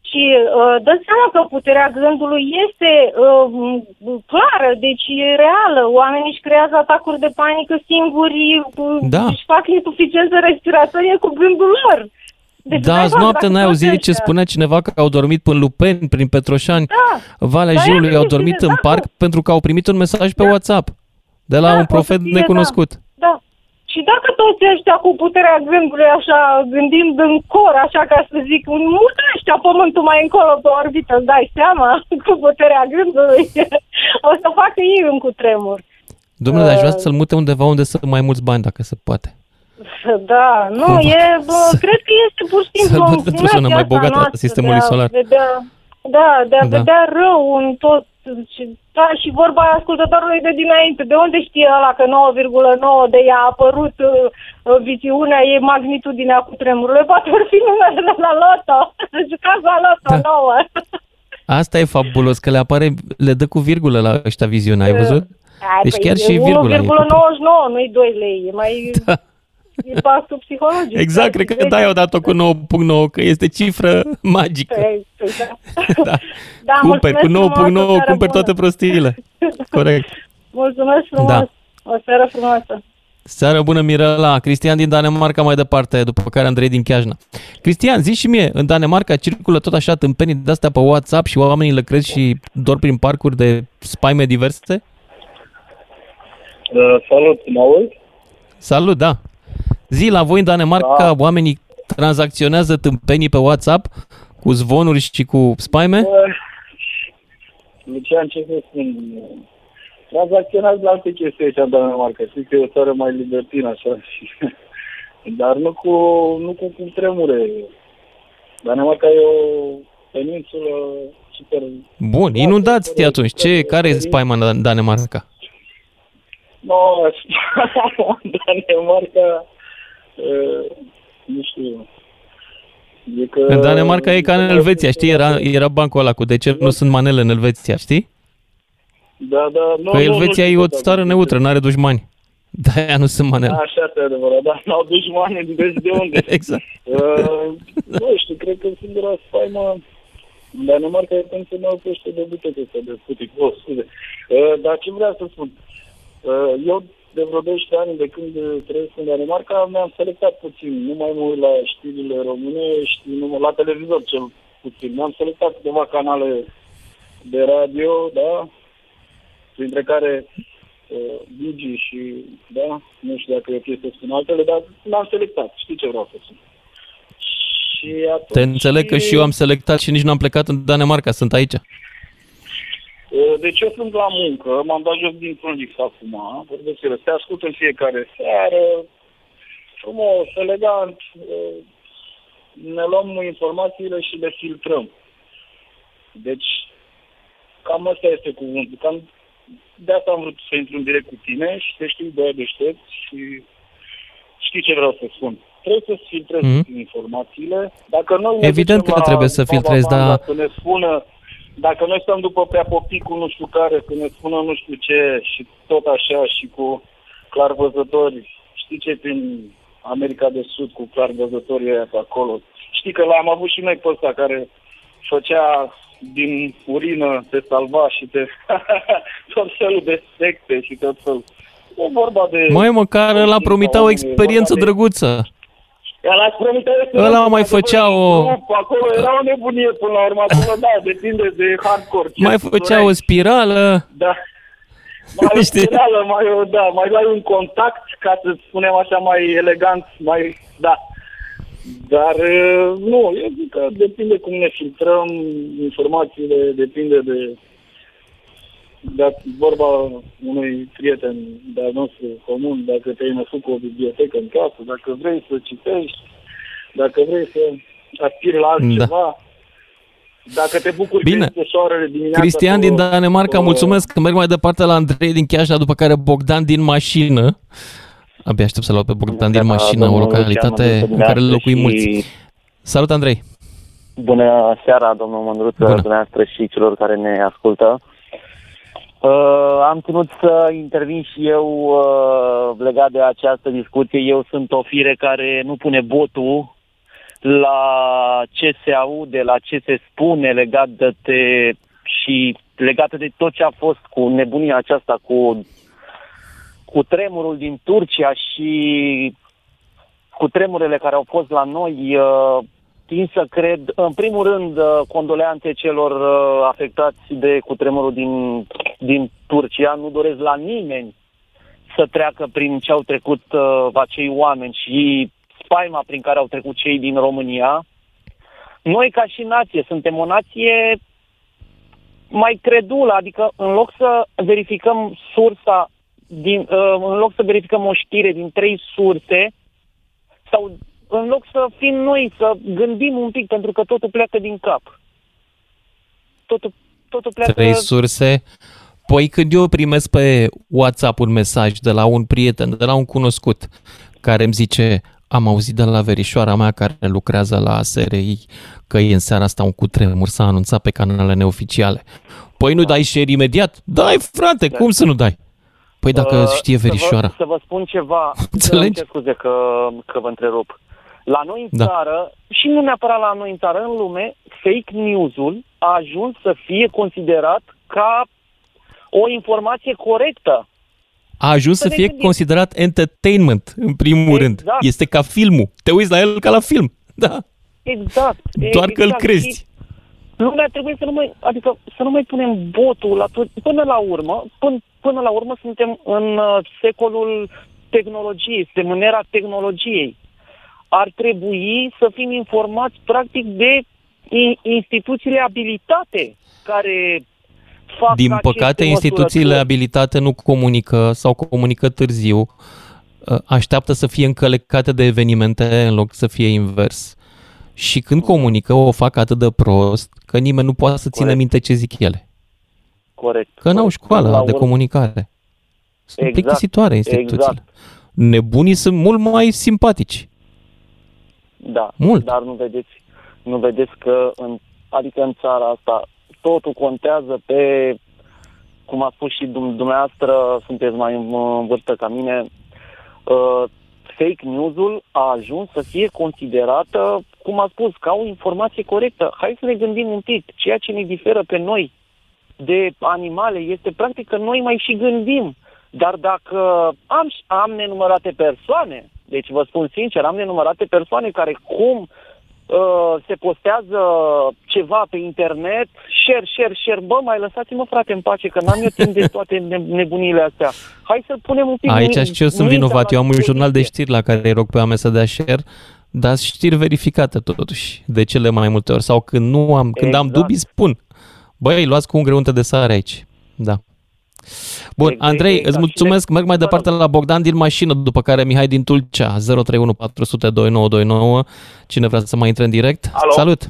Și uh, dă seama că puterea gândului este uh, m, clară, deci e reală. Oamenii își creează atacuri de panică singuri, uh, Da. își fac insuficiență respiratorie cu gândul lor. Deci Da, n-ai azi fac noapte dacă n-ai toți auzit ce ăștia- spunea cineva că au dormit până Lupeni, prin Petroșani, Da. Valea Da, Jiului, au efectiv, dormit în exact. parc pentru că au primit un mesaj pe WhatsApp de la Da, un poate profet să fie, necunoscut. Da, da. Și dacă toți ăștia cu puterea gândului așa, gândind în cor, așa ca să zic, mută ăștia pământul mai încolo pe orbită, îți dai seama, cu puterea gândului, o să facă ei un cutremur. Domnule, dar aș vrea Uh. să-l mute undeva unde sunt mai mulți bani, dacă se poate. Da, nu, Cumva e, bă, cred că este pur și simplu Să-l văd într-o zonă inclinația mai asta bogată a noastră sistemului de a solar. Vedea, da, de a Da. vedea rău în tot. Și, da, și vorba ascultătorului de dinainte, de unde știe ăla că 9,9 de i-a apărut uh, uh, viziunea, e magnitudinea cu tremurile, poate ar fi numele la loto, jucați la loto Da. nouă. Asta e fabulos, că le apare, le dă cu virgulă la ăștia viziunea, ai văzut? Hai, Deci păi, chiar e și virgula e cu- 1,99, nu-i 2 lei, e mai... Da. E pasul psihologic. Exact, cred că da, i-au dat-o cu 9.9, că este cifră magică. Păi, păi, da. Da. da, Cumperi cu mulțumesc frumos, o 9.9, seară cumperi bună. toate prostiile. Corect. Mulțumesc frumos. Da. O seară frumoasă. Seară bună, Mirela. Cristian din Danemarca mai departe, după care Andrei din Chiajna. Cristian, zi și mie, în Danemarca circulă tot așa tâmpenii de astea pe WhatsApp și oamenii le crezi și dor prin parcuri de spaime diverse? Uh, salut, mă auzi? Salut, da. Zi, la voi în Danemarca Da. oamenii tranzacționează tâmpenii pe WhatsApp cu zvonuri și cu spaime? Uh, Lucian, ce să spun? Tranzacționați la alte chestii aici în Danemarca. Știți că e o țară mai libertină, așa. Și... Dar nu cu, nu cu, cu tremure. Danemarca e o peninsulă super... Bun, inundați atunci. Ce, care e spaima în Dan- Danemarca? No, Danemarca... Uh, nu știu... E că... În Danemarca e ca în Elveția, știi? Era, era bancul ăla cu de ce nu sunt manele în Elveția, știi? Da, da, nu, Că nu, Elveția nu e știu o dacă- țară neutră, nu are dușmani. De-aia nu sunt manele. Așa este adevărat, dar n-au dușmani, vezi de unde. Exact. Uh, nu știu, cred că singura spaimă în Danemarca e când se ne oprește de butecă ăsta de putic. Oh, scuze. Uh, dar ce vreau să spun? Uh, eu de vreo 12 ani de când trăiesc în Danemarca mi-am selectat puțin. Nu mai mă uit la știrile românești, nu mă, la televizor cel puțin. Mi-am selectat câteva canale de radio, da? Printre care uh, Digi și, da, nu știu dacă e ok să spun altele, dar l-am selectat, știi ce vreau să spun. Și atunci, Te înțeleg că și eu am selectat și nici nu am plecat în Danemarca, sunt aici. Uh, Deci eu sunt la muncă, m-am dat jos dintr-un lix acum, vorbesc serios, te ascult în fiecare seară, frumos, elegant, uh, ne luăm informațiile și le filtrăm. Deci, cam asta este cuvântul. Cam de asta am vrut să intru în direct cu tine și te știu de deștept și știi ce vreau să spun. Trebuie să filtrezi Mhm. mm-hmm. informațiile. Dacă noi ne Evident ducem că la trebuie să Baba filtrezi, Vanda dar- Să ne spună dacă noi stăm după prea popicul nu știu care, când ne spună nu știu ce și tot așa și cu clarvăzători, știi ce prin America de Sud cu clarvăzătorii aia pe acolo. Știi că l-am avut și noi pe ăsta care făcea din urină, te salva și te... tot felul de secte și tot felul. E vorba de... Mai măcar la promita o experiență de... drăguță. Ăla promite Ăla mai făcea o... Acolo era o nebunie până la urmă, acolo da, depinde de hardcore. Mai făcea o spirală. Da. Mai o spirală, mai o, da, mai luai un contact, ca să spunem așa mai elegant, mai, da. Dar nu, eu zic că depinde cum ne filtrăm informațiile, depinde de dacă vorba unui prieten de-al nostru comun, dacă te-ai născut cu o bibliotecă în casă, dacă vrei să citești, dacă vrei să aspiri la altceva, da. Dacă te bucuri Bine. de soarele dimineața... Cristian din Danemarca, mulțumesc că merg mai departe la Andrei din Chiajna, după care Bogdan din mașină. Abia aștept să-l pe Bogdan din mașină, o localitate în care locuim și... mulți. Salut, Andrei! Bună seara, domnul Mândruță, dumneavoastră și celor care ne ascultă. Uh, am ținut să intervin și eu uh, legat de această discuție. Eu sunt o fire care nu pune botul la ce se aude, la ce se spune legat de te și legată de tot ce a fost cu nebunia aceasta, cu, cu tremurul din Turcia și cu tremurele care au fost la noi. Uh, tin să cred, în primul rând, uh, condoleanțe celor uh, afectați de cutremurul din, din Turcia. Nu doresc la nimeni să treacă prin ce au trecut uh, acei oameni și spaima prin care au trecut cei din România. Noi, ca și nație, suntem o nație mai credulă, adică în loc să verificăm sursa, din, uh, în loc să verificăm o știre din trei surse, sau în loc să fim noi, să gândim un pic, pentru că totul pleacă din cap. Totul, totul pleacă... Trei surse. Păi când eu primesc pe WhatsApp un mesaj de la un prieten, de la un cunoscut, care îmi zice, am auzit de la verișoara mea care lucrează la SRI că e în seara asta un cutremur, s-a anunțat pe canalele neoficiale. Păi nu dai share imediat? Dai, frate, da. cum să nu dai? Păi dacă uh, știe verișoara. Să vă, să vă spun ceva. Înțelegi? Scuze că, că vă întrerup. La noi în da. țară, și nu neapărat la noi în țară, în lume, fake news-ul a ajuns să fie considerat ca o informație corectă. A ajuns să, să fie gândim. considerat entertainment, în primul exact. rând. Este ca filmul. Te uiți la el ca la film. Da. Exact. Doar exact. că îl crezi. Și lumea trebuie să nu mai, adică să nu mai punem botul la tot. Până la urmă, până, până la urmă suntem în uh, secolul tehnologiei, suntem în era tehnologiei ar trebui să fim informați practic de instituțiile abilitate care fac Din păcate, instituțiile abilitate nu comunică sau comunică târziu, ă, așteaptă să fie încălecate de evenimente în loc să fie invers. Și când comunică, o fac atât de prost că nimeni nu poate să țină Corect. minte ce zic ele. Corect. Că n-au școală de comunicare. Sunt exact. plictisitoare instituțiile. Exact. Nebunii sunt mult mai simpatici. Da, Mult. dar nu vedeți, nu vedeți că, în, adică în țara asta, totul contează pe, cum a spus și dumneavoastră, sunteți mai în vârstă ca mine, uh, fake news-ul a ajuns să fie considerată, cum a spus, ca o informație corectă. Hai să ne gândim un pic. Ceea ce ne diferă pe noi de animale este practic că noi mai și gândim. Dar dacă am, am nenumărate persoane deci vă spun sincer, am nenumărate persoane care cum uh, se postează ceva pe internet, share, share, share, bă, mai lăsați-mă frate în pace, că n-am eu timp de toate nebunile astea. Hai să punem un pic... Aici și eu sunt vinovat, eu am un jurnal de știri la care îi rog pe oameni să dea share, dar știri verificate totuși, de cele mai multe ori. Sau când nu am, când exact. am dubii, spun, băi, luați cu un greunte de sare aici. Da. Bun, exact, Andrei, exact. îți mulțumesc. Merg mai departe la Bogdan din mașină, după care Mihai din Tulcea, 031 400 2929. Cine vrea să mai intre în direct? Alo? Salut!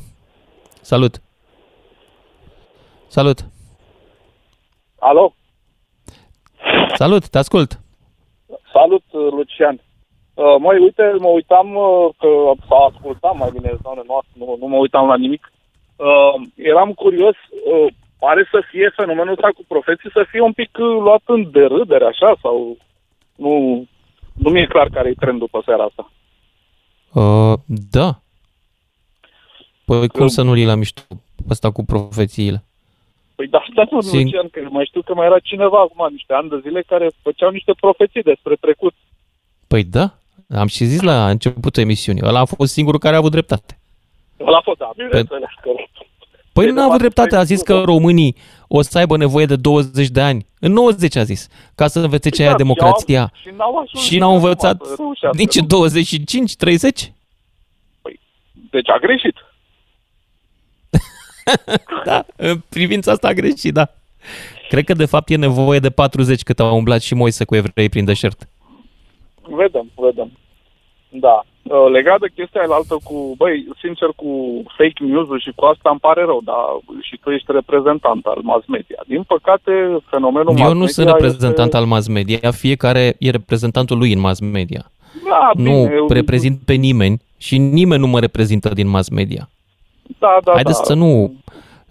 Salut! Salut! Alo? Salut, te ascult! Salut, Lucian! Uh, măi, uite, mă uitam uh, că s-a ascultat mai bine zonele noastre, nu, nu mă uitam la nimic. Uh, eram curios, uh, pare să fie fenomenul ăsta cu profeții să fie un pic uh, luat în derâdere, așa, sau nu, nu mi-e clar care e trendul pe seara asta. Uh, da. Păi cum să nu-l la mișto ăsta cu profețiile? Păi da, da, nu, Sing... Lucian, că mai știu că mai era cineva acum niște ani de zile care făceau niște profeții despre trecut. Păi da, am și zis la începutul emisiunii. Ăla a fost singurul care a avut dreptate. Ăla a fost, da, bineînțeles că... Păi nu a avut dreptate, a zis că românii o să aibă nevoie de 20 de ani. În 90 a zis, ca să învețe ce aia exact, democrația. Și n-au, și n-au învățat nici 25, 30? Păi, deci a greșit. da, în privința asta a greșit, da. Cred că de fapt e nevoie de 40 cât au umblat și Moise cu evrei prin deșert. Vedem, vedem. Da. Uh, legat de chestia altă cu, băi, sincer, cu fake news și cu asta îmi pare rău, dar și tu ești reprezentant al mass media. Din păcate, fenomenul Eu mass nu sunt reprezentant este... al mass media, fiecare e reprezentantul lui în mass media. Da, nu bine, eu... reprezint pe nimeni și nimeni nu mă reprezintă din mass media. Da, da, Haideți da. să nu...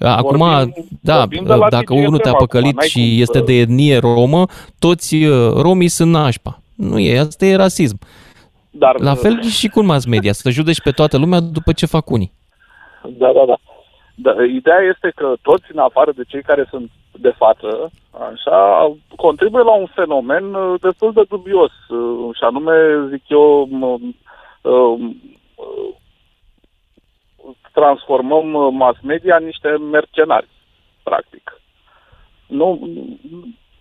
Acum, vorbim, da, vorbim dacă unul te-a păcălit și este de etnie romă, toți uh, romii sunt nașpa. Nu e, asta e rasism. Dar, La fel și cu mass media, să judeci pe toată lumea după ce fac unii. Da, da, da. da ideea este că toți, în afară de cei care sunt de față, așa, contribuie la un fenomen uh, destul de dubios. Uh, și anume, zic eu, transformăm mass media în niște mercenari, practic. Nu,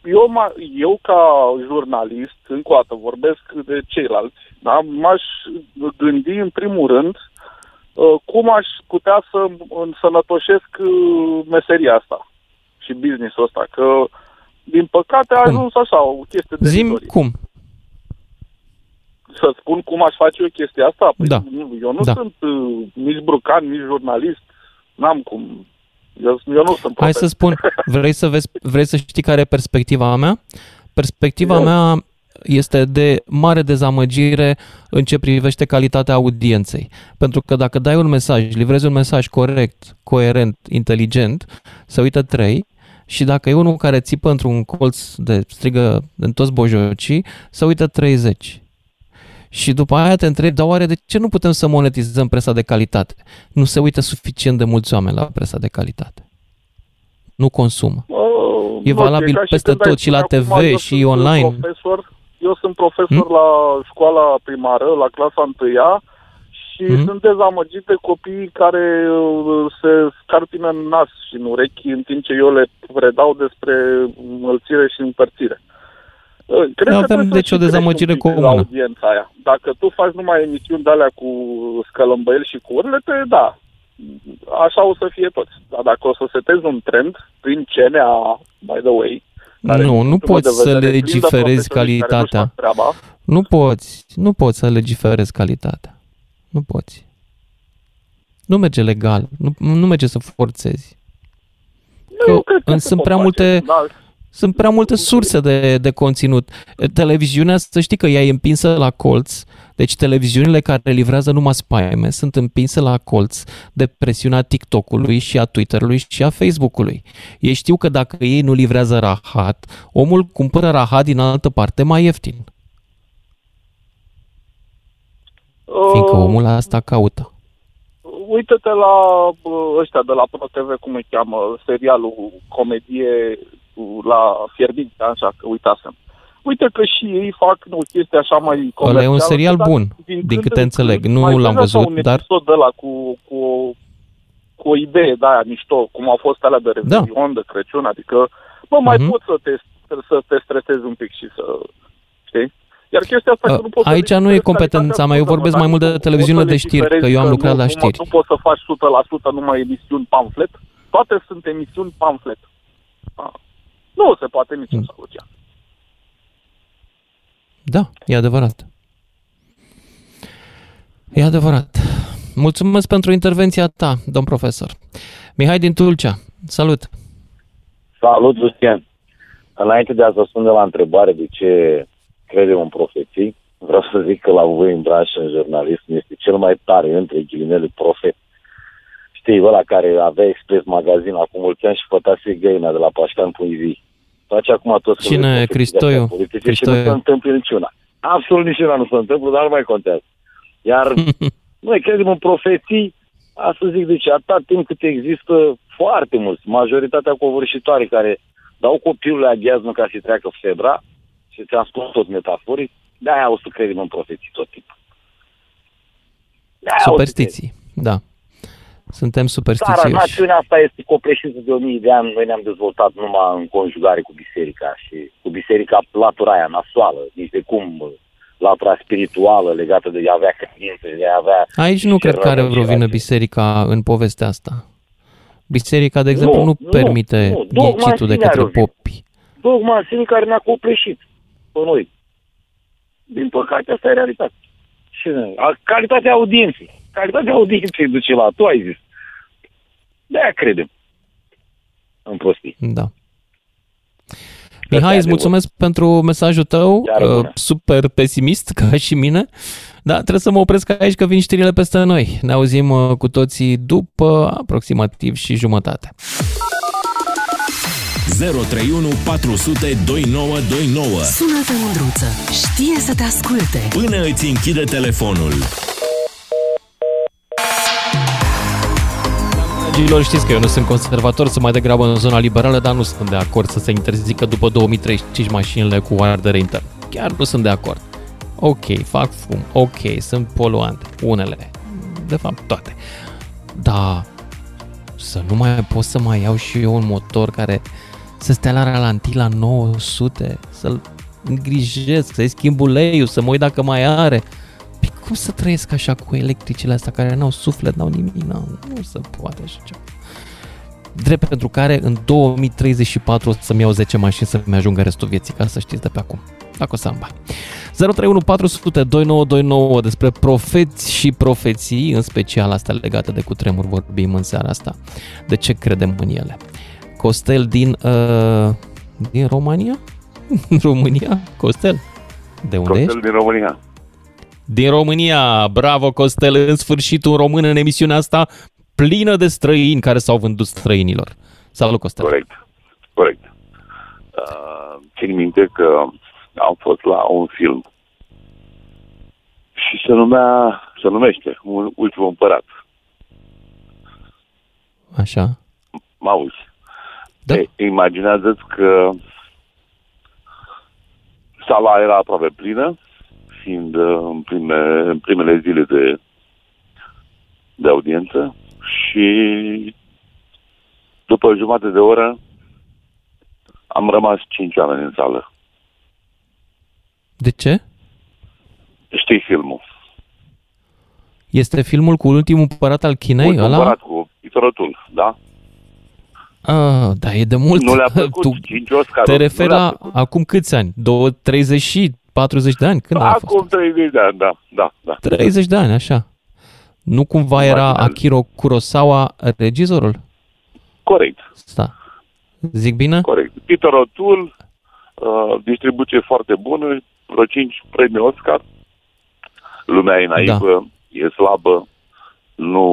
eu, eu ca jurnalist, încă o dată vorbesc de ceilalți, da, m-aș gândi în primul rând uh, cum aș putea să însănătoșesc uh, meseria asta și business-ul ăsta, că din păcate a ajuns așa o chestie de Zim cum? Să spun cum aș face eu chestia asta? Păi da. Eu nu da. sunt uh, nici brucan, nici jurnalist, n-am cum eu, eu nu sunt Hai să spun, vrei să, vezi, vrei să știi care e perspectiva mea? Perspectiva eu. mea este de mare dezamăgire în ce privește calitatea audienței. Pentru că dacă dai un mesaj, livrezi un mesaj corect, coerent, inteligent, să uită trei, și dacă e unul care țipă într-un colț de strigă în toți bojocii, să uită 30. Și după aia te întrebi, dar oare de ce nu putem să monetizăm presa de calitate? Nu se uită suficient de mulți oameni la presa de calitate. Nu consumă. Uh, e valabil peste tot, și la TV, și online. Profesor, eu sunt profesor hmm? la școala primară, la clasa întâia, și hmm? sunt dezamăgit de copiii care uh, se scarpină în nas și în urechi în timp ce eu le predau despre înmălțire și împărțire. Cred nu avem deci o dezamăgire comună. Audiența aia. Dacă tu faci numai emisiuni de alea cu scălămbăieli și cu urlete, da, așa o să fie toți. Dar dacă o să setezi un trend prin CNA, by the way, care nu, nu poți să legiferezi calitatea. Nu poți, nu poți să legiferezi calitatea. Nu poți. Nu merge legal, nu, nu merge să forțezi. Nu, că sunt prea multe, da. Sunt prea multe surse de, de conținut. Televiziunea, să știi că ea e împinsă la colț, deci televiziunile care livrează numai spaime sunt împinse la colț de presiunea TikTok-ului și a Twitter-ului și a Facebook-ului. Ei știu că dacă ei nu livrează rahat, omul cumpără rahat din altă parte mai ieftin. Fiindcă Uh, omul asta caută. Uită-te la uh, ăștia de la ProTV, cum îi cheamă, serialul comedie la fierbinte, așa, că uitasem. Uite că și ei fac o chestie așa mai Ăla e un serial bun, din câte înțeleg. Nu l-am văzut, un dar... episod de la cu, cu, cu o idee de aia mișto, cum au fost alea de Revelion, da. de Crăciun, adică, bă, mai uh-huh. poți să te, să te stresezi un pic și să, știi? Iar chestia asta că nu poți Aici nu e competența mea, eu vorbesc mai mult de televiziune de știri, că eu am lucrat nu, la știri. Nu, nu poți să faci 100% numai emisiuni pamflet, toate sunt emisiuni pamflet. Ah. Nu se poate niciun mm. soluția. Da, e adevărat. E adevărat. Mulțumesc pentru intervenția ta, domn profesor. Mihai din Tulcea, salut! Salut, Lucian! Înainte de a răspunde la întrebare de ce credem în profeții, vreau să zic că la voi în branșă, în jurnalism, este cel mai tare între ghilimele profet. Și știi, ăla care avea expres magazin acum mulți ani și fătase găina de la Pașcan.iv. Face acum tot Cine? Cristoiu? Cristoiu. Și nu se întâmplă niciuna. Absolut niciuna nu se întâmplă, dar nu mai contează. Iar noi credem în profeții, asta zic, deci atât timp cât există foarte mulți, majoritatea covârșitoare care dau copilul la gheaznă ca să-i treacă febra, și ți-am spus tot metaforic, de-aia o să credem în profeții tot timpul. Superstiții, da. Suntem superstițioși. Țara, națiunea asta este copleșită de o mii de ani. Noi ne-am dezvoltat numai în conjugare cu biserica și cu biserica latura aia nasoală, nici de cum latura spirituală legată de a avea credință, de a avea... Aici nu cred că are vreo vină biserica în povestea asta. Biserica, de exemplu, nu, nu, nu permite nu, ghicitul de către popi. Dogma în sine care ne-a copleșit pe noi. Din păcate, asta e realitate. Și calitatea audienței. Calitatea audienței duce la, tu ai zis. De-aia credem în prostii. Da. Mihai, îți mulțumesc pentru mesajul tău, uh, super pesimist ca și mine, dar trebuie să mă opresc aici că vin știrile peste noi. Ne auzim uh, cu toții după aproximativ și jumătate. 031 400 2929 Sună-te, Mândruță, știe să te asculte. Până îți închide telefonul. Dragilor, știți că eu nu sunt conservator, sunt mai degrabă în zona liberală, dar nu sunt de acord să se interzică după 2035 mașinile cu ardere intern. Chiar nu sunt de acord. Ok, fac fum, ok, sunt poluante, unele, de fapt toate. Dar să nu mai pot să mai iau și eu un motor care să stea la ralanti la 900, să-l îngrijesc, să-i schimb uleiul, să mă uit dacă mai are. Păi cum să trăiesc așa cu electricile astea care n-au suflet, n-au nimic, n-au, nu se poate așa ceva. Drept pentru care în 2034 o să-mi iau 10 mașini să-mi ajungă restul vieții, ca să știți de pe acum, dacă o să am bani. 031 400 2929 despre profeți și profeții, în special astea legate de cutremur vorbim în seara asta. De ce credem în ele? Costel din, uh, din România? România? Costel? De unde Costel ești? din România. Din România, bravo Costel, în sfârșit un român în emisiunea asta plină de străini care s-au vândut străinilor. Salut Costel! Corect, corect. Uh, țin minte că am fost la un film și se numea, se numește Ultimul Împărat. Așa. Mă auzi? Da. E, imaginează-ți că sala era aproape plină, fiind uh, în, prime, în primele zile de, de audiență și după jumătate de oră am rămas cinci oameni în sală. De ce? Știi filmul. Este filmul cu ultimul împărat al Chinei? Ultimul ăla? împărat cu Pitorotul, da? Ah, da, e de mult. Nu le-a plăcut, tu 5 Oscar. te referi la acum câți ani? 2, 30 și 40 de ani? Când a fost? Acum 30 de ani, da, da, da. 30 de ani, așa. Nu cumva era Akiro Kurosawa regizorul? Corect. Da. Zic bine? Corect. Peter O'Toole, uh, distribuție foarte bună, vreo 5 premii Oscar. Lumea e naivă, da. e slabă, nu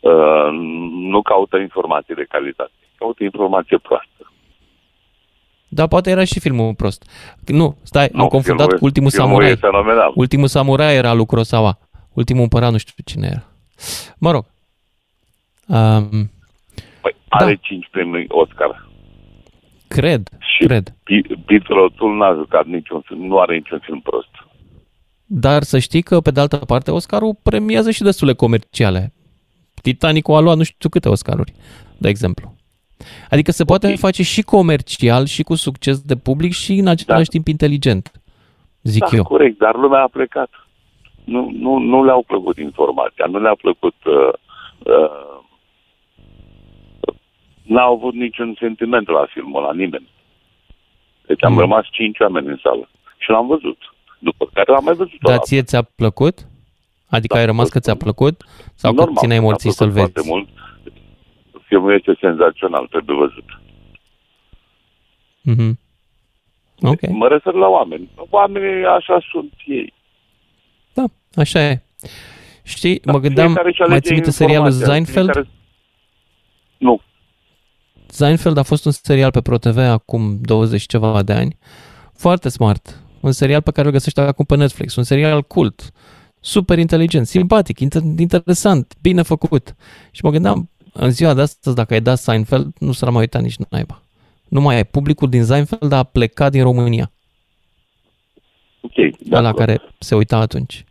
uh, nu caută informații de calitate, caută informație proastă. Da, poate era și filmul prost. Nu, stai, Nu, am confundat filmul- cu Ultimul filmul Samurai. e fenomenal. Ultimul Samurai era lui Kurosawa. Ultimul împărat nu știu cine era. Mă rog. Um, Păi, are 5 premii Oscar. cred, Și cred. P- Peter O'Toole n-a jucat niciun film, nu are niciun film prost. Dar să știi că, pe de altă parte, Oscarul premiază și destule comerciale. Titanicul a luat nu știu câte Oscaruri, de exemplu. Adică se poate face și comercial și cu succes de public și în același timp inteligent, zic da, eu. corect, dar lumea a plecat. Nu, nu, nu le-au plăcut informația, nu le-a plăcut... Uh, uh, n-au avut niciun sentiment la filmul la nimeni. Deci am Mm. rămas cinci oameni în sală și l-am văzut. După care l-am mai văzut o Dar dată. ție ți-a plăcut? Adică ai rămas că ți-a plăcut? Sau că Normal, țineai mi-a morții plăcut să-l vezi? Foarte mult. Filmul este senzațional, trebuie văzut. Mhm. Ok. Mă refer la oameni. Oamenii așa sunt ei. Da, așa e. Știi, mă gândeam, mai ții minte serialul Seinfeld? Fiecare... Nu. Seinfeld a fost un serial pe ProTV acum 20 ceva de ani. Foarte smart. Un serial pe care îl găsești acum pe Netflix. Un serial cult. Super inteligent, simpatic, interesant, bine făcut. Și mă gândeam, în ziua de astăzi, dacă ai dat Seinfeld, nu s-ar mai uita nici naiba. Nu mai ai. Publicul din Seinfeld a plecat din România. Ok. La care se uita atunci.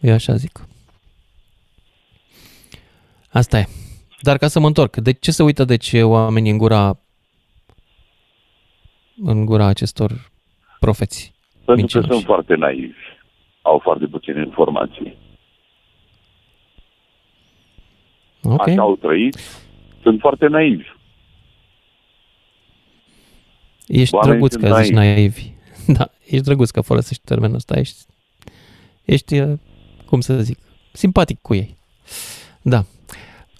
Eu așa zic. Asta e. Dar ca să mă întorc, de ce se uită deci oamenii în gura în gura acestor profeți? Pentru mincinoși? că sunt foarte naivi. Au foarte puține informații. Okay. Așa au trăit. Sunt foarte naivi. Ești Oamenii drăguț că naivi. zici naivi. Da, ești drăguț că folosești termenul ăsta. Ești, ești, uh, cum să zic, simpatic cu ei. Da.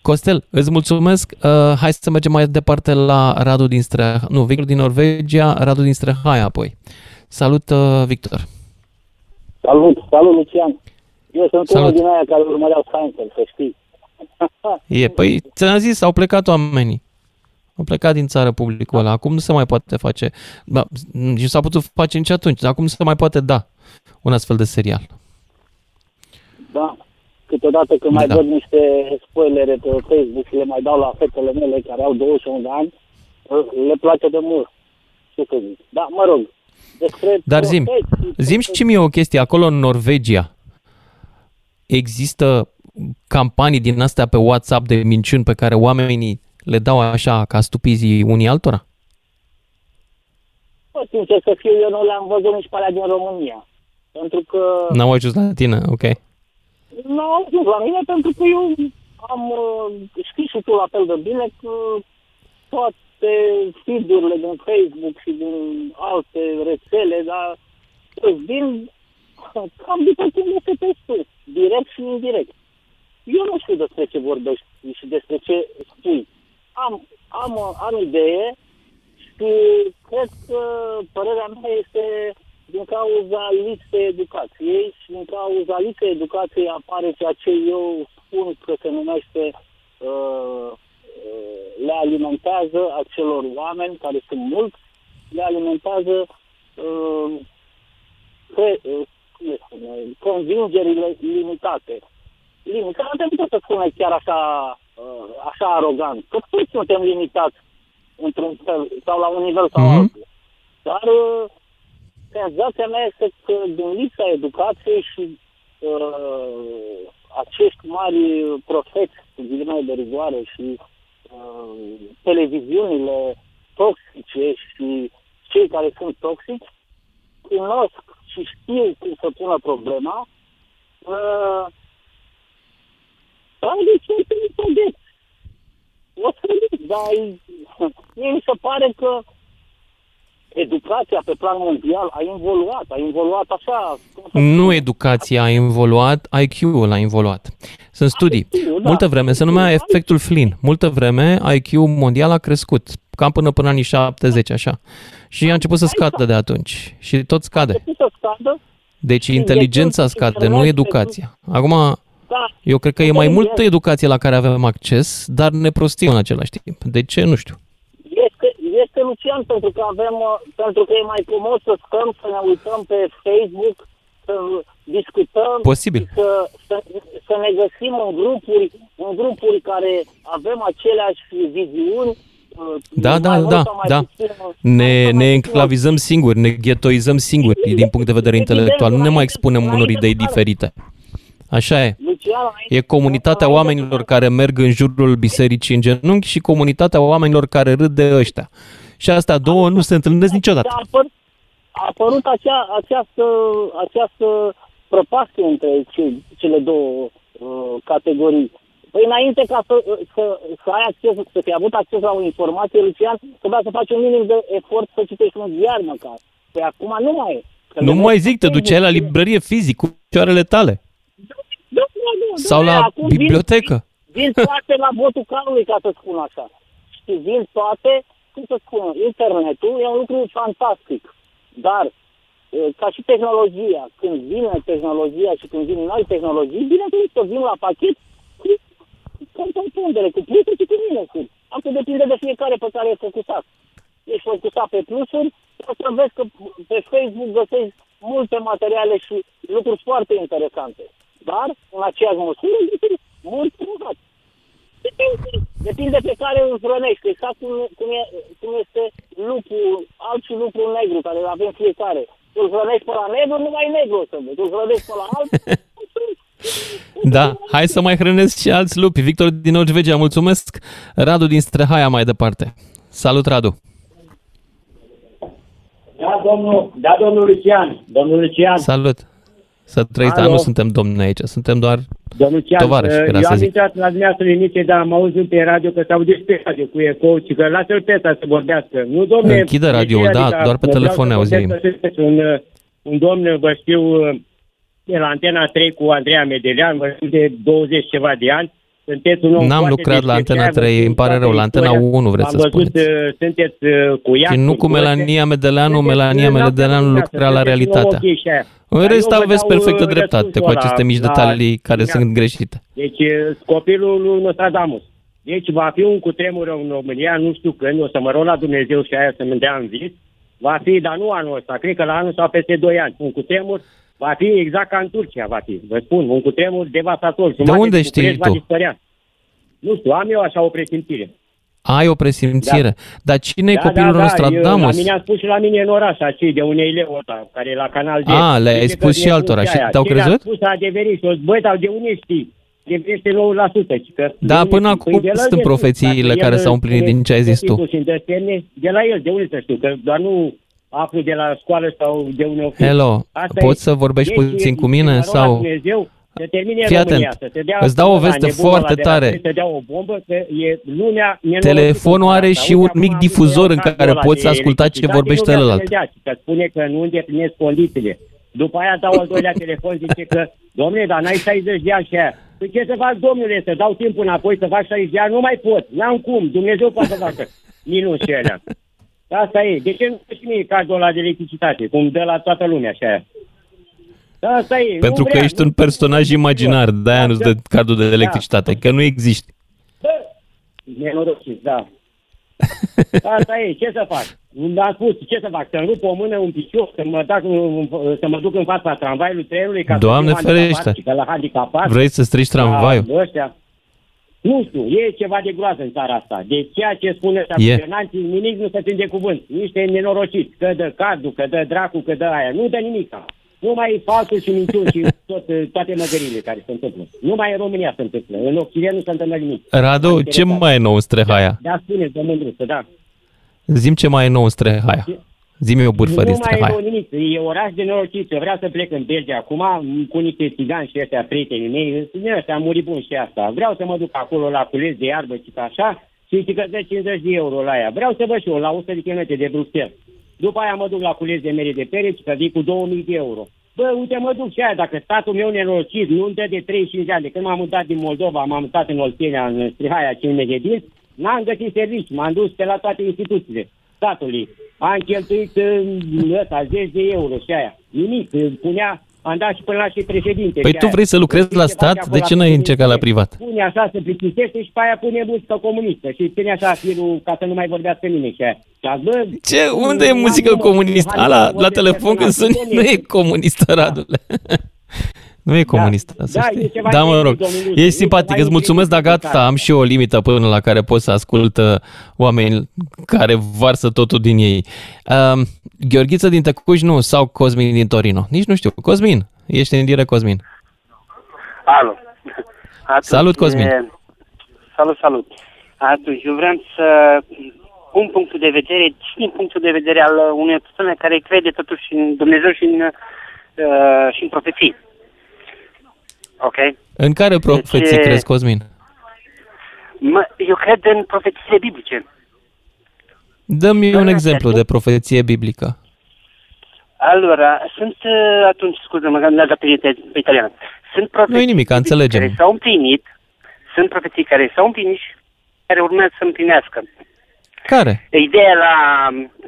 Costel, îți mulțumesc. Uh, hai să mergem mai departe la Radu din Streha, nu, Victor din Norvegia, Radu din Strehaia apoi. Salut, uh, Victor. Salut, salut, Lucian. Eu sunt salut. unul din aia care urmăreau Seinfeld, să știi. e, păi ți-am zis, au plecat oamenii. Au plecat din țară publicul ăla. Acum nu se mai poate face. Ba, nici nu s-a putut face nici atunci. Acum nu se mai poate da un astfel de serial. Da. Câteodată când mai da. văd niște spoilere pe Facebook și le mai dau la fetele mele care au 21 de ani, le place de mult. Ce să zic. Da, mă rog. Despre Dar zim, zim și mie o chestie. Acolo în Norvegia există campanii din astea pe WhatsApp de minciuni pe care oamenii le dau așa ca stupizii unii altora? Păi, sincer să fiu, eu nu le-am văzut nici pe alea din România. Pentru că... N-au ajuns la tine, ok. Nu au ajuns la mine pentru că eu am, uh, știi și tu la fel de bine, că toate feed-urile din Facebook și din alte rețele, dar vin cam după cum este pe sus, direct și indirect. Eu nu știu despre ce vorbești și despre ce spui am, am, am idee și cred că părerea mea este din cauza lipsei educației și din cauza lipsei educației apare ceea ce eu spun că se numește uh, uh le alimentează acelor oameni care sunt mulți, le alimentează uh, pe, uh, convingerile limitate. Limitate nu pot să spune chiar așa uh, așa arogant. Că toți suntem limitați într-un fel sau la un nivel sau mm-hmm. altul. Dar uh, senzația mea este că din lipsa educației și uh, acești mari profeți cu ghilimele de rigoare și uh, televiziunile toxice și cei care sunt toxici cunosc și știu cum să pună problema uh, ai de ce să nu vedeți? O să dar mie mi se pare că educația pe plan mondial a involuat, a involuat așa. Nu educația a involuat, IQ-ul a involuat. Sunt studii. IQ, da. Multă vreme se numea efectul Flynn. Multă vreme IQ mondial a crescut, cam până până anii 70, așa. Și a început să scadă de atunci. Și tot scade. Deci inteligența scade, nu educația. Acum, da. Eu cred că e mai multă educație la care avem acces, dar ne prostim în același timp. De ce? Nu știu. Este, este Lucian, pentru că avem, uh, pentru că e mai frumos să stăm, să ne uităm pe Facebook, să discutăm, Posibil. Să, să, să ne găsim în grupuri, în grupuri care avem aceleași viziuni, uh, da, da, da, da. Ne, ne enclavizăm singuri, ne ghetoizăm singuri din punct de vedere intelectual. Nu ne mai expunem unor idei diferite. Așa e. E comunitatea oamenilor care merg în jurul bisericii în genunchi și comunitatea oamenilor care râd de ăștia. Și astea două nu se întâlnesc niciodată. A, apărut, a apărut acea, această, această prăpastie între ce, cele două uh, categorii. Păi înainte ca să, să, să ai acces, să fi avut acces la o informație, Lucian, trebuia să faci un minim de efort să citești un ziar măcar. Păi acum nu mai e. nu mai zic, te duceai la librărie fizic cu picioarele tale. Sau la acum bibliotecă. Vin, vin toate la botul calului, ca să spun așa. Și vin toate, cum să spun, internetul e un lucru fantastic. Dar uh, ca și tehnologia. Când vine tehnologia și când vin noi tehnologii, bineînțeles că vin la pachet cu compundere, cu plusuri și cu minusuri. Asta depinde de fiecare pe care e focusat. Ești focusat pe plusuri, o să vezi că pe Facebook găsești multe materiale și lucruri foarte interesante. Dar, în aceeași măsură, mult provocat. Depinde, depinde pe care îl hrănești. Exact cum, cum, e, cum este lupul, alt și lupul negru, care îl avem fiecare. Îl hrănești pe la negru, nu mai negru o să vezi. Îl hrănești pe la alt, Da, hai să mai hrănesc și alți lupi. Victor din Orgevegea, mulțumesc. Radu din Strehaia mai departe. Salut, Radu. Da, domnul, da, domnul Lucian. Domnul Lucian. Salut. Să trăiți, dar nu suntem domni aici, suntem doar Domnul Cian, tovarăși, eu am intrat la dumneavoastră emisie, dar am auzit pe radio că s-au pe radio cu eco și că lasă-l pe asta să vorbească. Nu, domne, Închide radio, da, adică doar pe telefon ne auzim. Un, un domn, vă știu, de la Antena 3 cu Andreea Medelian, vă știu de 20 ceva de ani, sunteți un om N-am lucrat la Antena 3, îmi pare rău, la Antena 1 vreți să spuneți. Uh, sunteți uh, cu ea. Și nu cu Melania Medeleanu, Melania Medeleanu lucra la realitatea. În rest aveți perfectă dreptate cu aceste mici detalii care sunt greșite. Deci uh, copilul lui Nostradamus. Deci va fi un cutremur în România, nu știu când, o să mă rog la Dumnezeu și aia să-mi dea în vis. Va fi, dar nu anul ăsta, cred că la anul sau peste 2 ani. Un cutremur Va fi exact ca în Turcia, va fi. Vă spun, un cutremur devastator. De unde știi tu? Va Nu știu, am eu așa o presimțire. Ai o presimțire. Da. Dar cine e da, copilul da, da, Nostradamus? Eu, la mine a spus și la mine în oraș, acei de unei leu ăsta, care e la Canal D. A, le-ai spus și altora și te-au crezut? a spus a adeverit și băi, dar de unde știi? Deverește 9%. Că da, până acum păi sunt profețiile care s-au împlinit din ce ai zis tu. De la el, de unde să știu? Că doar nu aflu de la școală sau de unde Hello, Asta poți e, să vorbești deci, puțin cu mine sau... Dumnezeu, să termine Fii atent, să te dea îți dau o veste foarte tare. Să dea o bombă, că e lumea Telefonul are și un mic difuzor în care poți asculta ce vorbește celălalt. Că spune că nu îndeplinesc condițiile. După aia dau al doilea telefon, zice că, domnule, dar n-ai 60 de ani și aia. Păi ce să fac, domnule, să dau timpul înapoi, să fac 60 de ani? Nu mai pot, n-am cum, Dumnezeu poate să facă. Minus și alea. Asta e. De ce nu și mie cardul ăla de electricitate, cum dă la toată lumea așa? Asta e. Pentru nu că vrea, ești un personaj imaginar, de-aia nu-ți dă cardul de electricitate, da. că nu existi. Da. Nenorocit, da. Asta e, ce să fac? Am spus, ce să fac? Să-mi rup o mână, un picior, să mă, dac, să mă duc în fața tramvaiului trenului ca Doamne să ferește! Vrei să strici tramvaiul? Da, ăștia. Nu știu, e ceva de groază în țara asta. De ceea ce spune guvernanții, nimic nu se țin de cuvânt. Niște nenorociți, că dă cardul, că dă dracu, că dă aia. Nu dă nimic. Numai falsul și minciuni și tot, toate măgările care se întâmplă. Numai în România se întâmplă. În Occident nu se întâmplă nimic. Radu, ce mai e nou în Strehaia? Da, da spune, domnul da. Zim ce mai e nou în Strehaia. Zi-mi o bârfă nu din Strehaia. Nu mai e nimic. E oraș de norocit. Eu vreau să plec în Belgia acum cu niște țigani și ăștia, prietenii mei. Sunt ăștia bun și asta. Vreau să mă duc acolo la cules de iarbă și așa și că dă 50 de euro la ea. Vreau să văd și eu la 100 de km de Bruxelles. După aia mă duc la cules de mere de pere și că vii cu 2000 de euro. Bă, uite, mă duc și aia, dacă statul meu nenorocit nu îmi dă de 35 de ani, de când m-am mutat din Moldova, m-am mutat în Oltenia, în Strihaia, 5 de din, n-am găsit serviciu, m-am dus pe la toate instituțiile statului. Am cheltuit ăsta, 10 de euro și aia. Nimic, punea am dat și până la și președinte. Păi tu vrei să lucrezi la stat? De ce n-ai încercat la privat? Pune așa, să plictisește și pe aia pune muzică comunistă. Și ține așa firul ca să nu mai vorbească nimeni și aia. Bă, ce? Unde e muzică comunistă? Ala, la telefon când sunt, nu e comunistă, Radule. Nu e da. comunist. Da, da, e ceva da mă rog. Ești simpatic, îți mulțumesc, dar gata, am și eu o limită până la care pot să ascult uh, oameni care varsă totul din ei. Uh, Gheorghiță din Tăcuș, nu, sau Cosmin din Torino. Nici nu știu. Cosmin, ești în direct, Cosmin. Alo. Atunci, salut, Cosmin. E... Salut, salut. Atunci, eu vreau să pun punctul de vedere, din punctul de vedere al unei persoane care crede totuși în Dumnezeu și în, uh, și în profeții. Ok? În care profeții deci, crezi, Cosmin? Mă, eu cred în profețiile biblice. Dă-mi un exemplu de profeție biblică. Allora, sunt uh, atunci, scuze-mă, am dat pe, pe italiană. Sunt profeții nu nimic, înțelegem. care s-au împlinit, sunt profeții care s-au împlinit și care urmează să împlinească. Care? Ideea la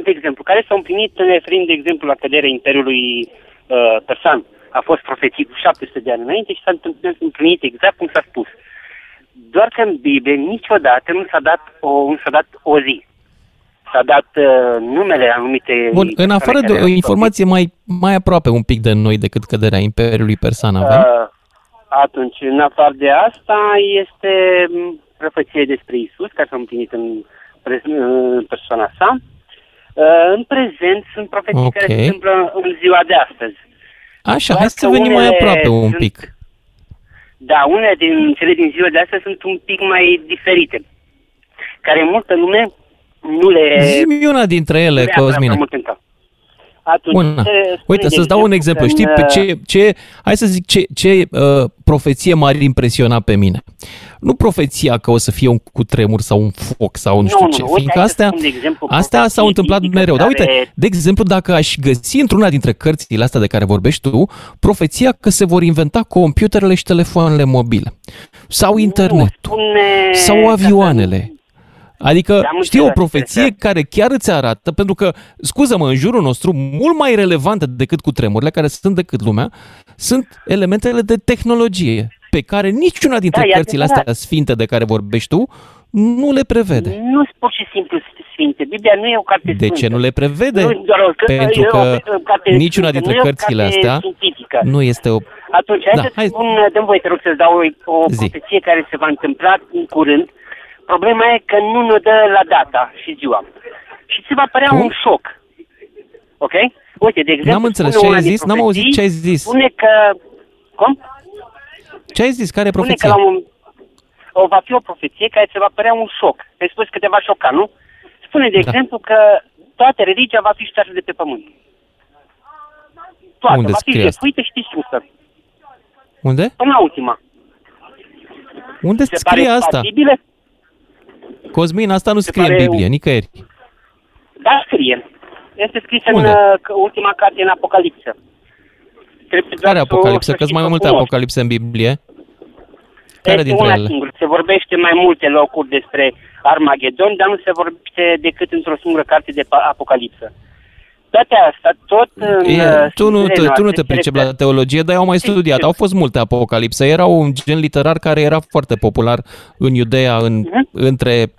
de exemplu, care s-au împlinit, ne referim, de exemplu, la căderea Imperiului uh, Persan. A fost profeții cu 700 de ani înainte și s-a împlinit exact cum s-a spus. Doar că în Biblie niciodată nu s-a dat o, nu s-a dat o zi. S-a dat uh, numele anumite... Bun, în afară de o informație mai, mai aproape un pic de noi decât căderea Imperiului Persan avem? Uh, atunci, în afară de asta, este profeție despre Isus, care s-a împlinit în, în persoana sa. Uh, în prezent sunt profeții okay. care se întâmplă în ziua de astăzi. Așa, Doar hai să venim mai aproape un sunt, pic. Da, unele din cele din ziua de astăzi sunt un pic mai diferite, care multă lume nu le... Zi-mi una dintre ele, Cosmine. Mult în cap. Atunci, Una. Uite, să-ți dau un exemplu. Știi pe ce, ce, hai să zic ce, ce uh, profeție m-ar impresiona pe mine. Nu profeția că o să fie un cutremur sau un foc sau nu știu nu, ce, nu, fiindcă astea, astea s-au întâmplat mereu. Dar uite, de exemplu, dacă aș găsi într-una dintre cărțile astea de care vorbești tu, profeția că se vor inventa computerele și telefoanele mobile sau internetul sau avioanele Adică știi o profeție care chiar îți arată, pentru că, scuză-mă, în jurul nostru, mult mai relevante decât cu tremurile, care sunt decât lumea, sunt elementele de tehnologie pe care niciuna dintre da, cărțile astea sfinte de care vorbești tu nu le prevede. Nu sunt pur și simplu sfinte. Biblia nu e o carte De ce nu le prevede? Nu, doar o, Pentru că niciuna dintre nu cărțile astea științifică. nu este o... Atunci, hai da, să hai... spun, dăm voie, te rog, să-ți dau o, o profeție care se va întâmpla în curând, Problema e că nu ne dă la data și ziua. Și se va părea Cum? un șoc. Ok? Uite, de exemplu... N-am înțeles ce ai zis, n-am auzit ce ai zis. Spune că... Cum? Ce ai zis? Care e profeția? Spune că la un... o, va fi o profeție care se va părea un șoc. Ai spus că te va șoca, nu? Spune, de da. exemplu, că toată religia va fi ștearsă de pe pământ. Toată, Unde va fi jefuită și distrusă. Unde? Până la ultima. Unde se scrie asta? Patibile? Cosmin, asta nu scrie în Biblie, nicăieri. Da, scrie. Este scris Unde? în uh, ultima carte în Apocalipsă. Trebuie Care Apocalipsă? Că mai multe Apocalipse în Biblie. Care este dintre una ele? Singură. Se vorbește mai multe locuri despre Armagedon, dar nu se vorbește decât într-o singură carte de Apocalipsă. Toate asta, tot e, uh, tu, nu te, tu nu te pricepi la teologie, dar eu am mai studiat. Au fost multe apocalipse. Era un gen literar care era foarte popular în Iudeea în, uh-huh. între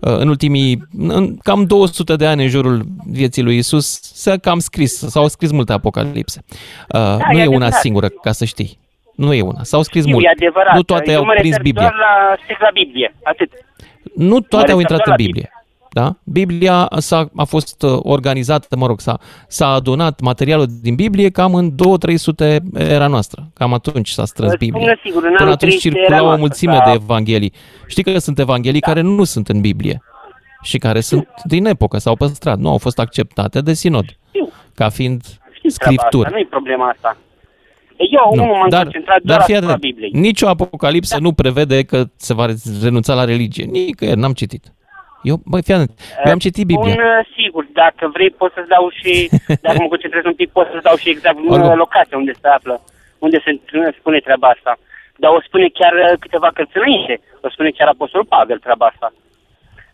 uh, în ultimii în cam 200 de ani în jurul vieții lui Isus s-a cam scris, s-au scris multe apocalipse. Uh, da, nu e, e una singură, ca să știi. Nu e una. S-au scris multe. Nu toate eu au prins Biblia. Doar la, la Biblie, atât. Nu toate au intrat în Biblie. Da? Biblia s-a, a fost uh, organizată, mă rog, s-a, s-a adunat materialul din Biblie cam în 2-300 era noastră. Cam atunci s-a strâns Biblia. Sigur, Până atunci circula o mulțime da. de evanghelii. Știi că sunt evanghelii da. care nu sunt în Biblie și care sunt din epocă, s-au păstrat, nu au fost acceptate de sinod, Știu. ca fiind scripturi. Nu e problema asta. Eu nu, m-am dar, concentrat doar dar asupra Bibliei. Nicio apocalipsă da. nu prevede că se va renunța la religie. Nicăieri, n-am citit. Eu, băi, fii atent, eu am citit Biblia. Bun, uh, sigur, dacă vrei pot să-ți dau și, dacă mă concentrez un pic, pot să-ți dau și exact Oricum. locația unde se află, unde se spune treaba asta. Dar o spune chiar uh, câteva cărți înainte, o spune chiar Apostolul Pavel treaba asta.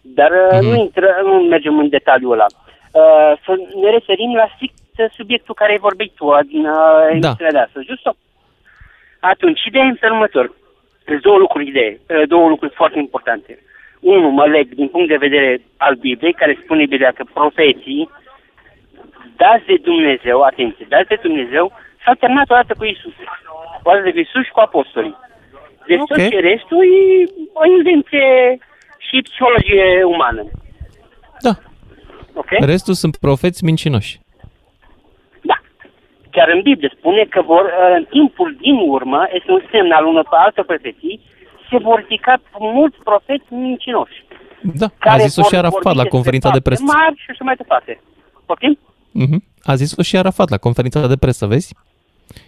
Dar mm-hmm. nu, intră, nu mergem în detaliul ăla. Uh, să ne referim la strict subiectul care ai vorbit tu din uh, da. de astăzi, just Atunci, ideea este următor. Două lucruri, idee, două lucruri foarte importante. Unu, mă leg din punct de vedere al Bibliei, care spune Biblia că profeții dați de Dumnezeu, atenție, dați de Dumnezeu, s-au terminat odată cu Isus. Odată cu Isus și cu apostolii. Deci okay. tot ce restul e o invenție și psihologie umană. Da. Okay? Restul sunt profeți mincinoși. Da. Chiar în Biblie spune că vor, în timpul din urmă, este un semn al unor altă profeții, se vor ridica mulți profeți mincinoși. Da, a zis-o și Arafat la conferința de presă. Mari și așa mai departe. Poftim? Mm-hmm. A zis-o și Arafat la conferința de presă, vezi?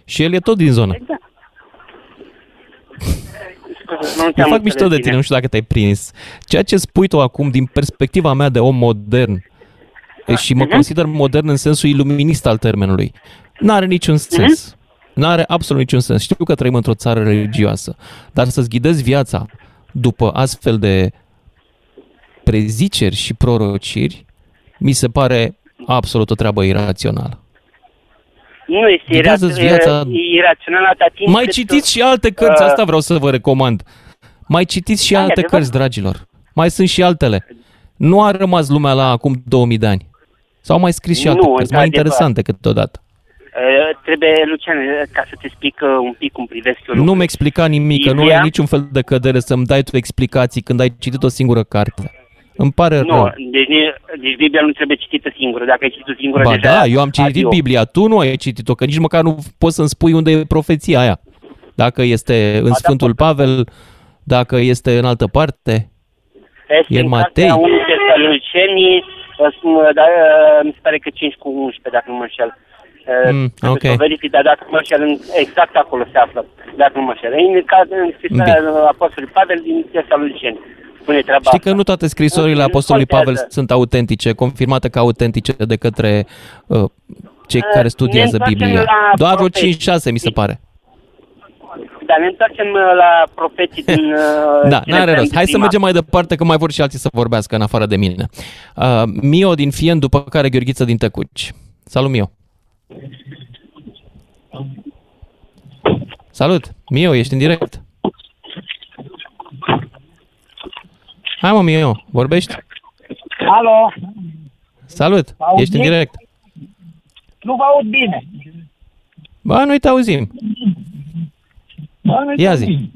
Și el e tot din zonă. Exact. Eu fac mișto de tine, nu știu dacă te-ai prins. Ceea ce spui tu acum, din perspectiva mea de om modern, da. și mă uh-huh. consider modern în sensul iluminist al termenului, n-are niciun mhm. sens. Uh-huh. Nu are absolut niciun sens. Știu că trăim într-o țară religioasă, dar să-ți ghidezi viața după astfel de preziceri și prorociri, mi se pare absolut o treabă irațională. Nu este Ghidează-ți ira- viața- irațional atâta timp Mai cât- citiți și alte cărți, Uh, asta vreau să vă recomand. Mai citiți și Da, e alte adevărat. cărți, dragilor. Mai sunt și altele. Nu a rămas lumea la acum 2000 de ani. S-au mai scris și Nu, alte cărți, mai într-adevăr. interesante câteodată. Uh, trebuie, Lucian, uh, ca să te explic uh, un pic cum privesc eu Nu lucrurile. mi explica nimic, că nu Biblia- ai niciun fel de cădere să-mi dai tu explicații când ai citit o singură carte. Îmi pare Nu, rău. deci, deci Biblia nu trebuie citită singură. Dacă ai citit singură, Ba deja... da, eu am citit adio. Biblia, tu nu ai citit-o, că nici măcar nu poți să-mi spui unde e profeția aia. Dacă este în Sfântul Pavel, dacă este în altă parte. Este E în Matei. cartea 1 Tesaloniceni, uh, sm- da, uh, mi se pare că 5 cu 11, dacă nu mă înșel. Uh, Mm, trebuie ok. să o verific, dar dacă nu mă înșel, în- exact acolo se află, dacă nu mă înșel. În, ca- în scrisoarea Apostolului Pavel din Tesaloniceni. Spune treaba Știi asta. că nu toate scrisorile Nu Apostolului Pavel contează. sunt autentice, confirmate ca autentice de către uh, cei Uh, care ne studiază întoarcem Biblia. la Doar vreo profeții. 5-6, mi se pare. Dar ne întoarcem uh, la profeții din... uh, Da, cele n-are trei rost. Hai să prima. mergem mai departe, că mai vor și alții să vorbească în afară de mine. Uh, Mio din Fien, după care Gheorghiță din Tăcuci. Salut, Mio. Salut, Mio, ești în direct. Hai mă, Mio, vorbești? Alo, Salut, Auzi? ești în direct. nu vă aud bine. Ba, noi te auzim. Bă, nu-i Ia zi. bine.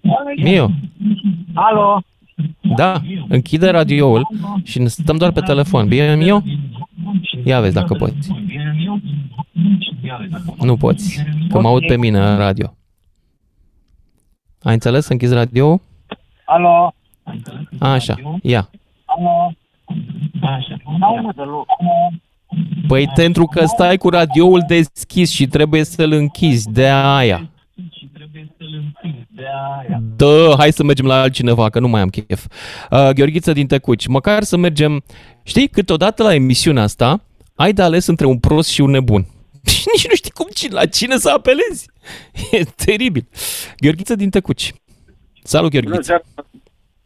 Bă, nu-i Mio, Alo, da, închide radioul și ne stăm doar pe telefon. Bine, Mio? Ia vezi dacă poți. Nu poți, că mă aud pe mine în radio. Ai înțeles? Să închizi radio alo, Așa, ia. alo. Așa, n-aud deloc. Păi pentru că stai cu radioul deschis și trebuie să-l închizi, de aia. Da, hai să mergem la altcineva, că nu mai am chef. Uh, Gheorghiță din Tăcuci, măcar să mergem... Știi, câteodată la emisiunea asta ai de ales între un prost și un nebun. Și nici nu știi cum, cine- la cine să apelezi. E teribil. Gheorghiță din Tăcuci. Salut, Bună Gheorghiță. seara,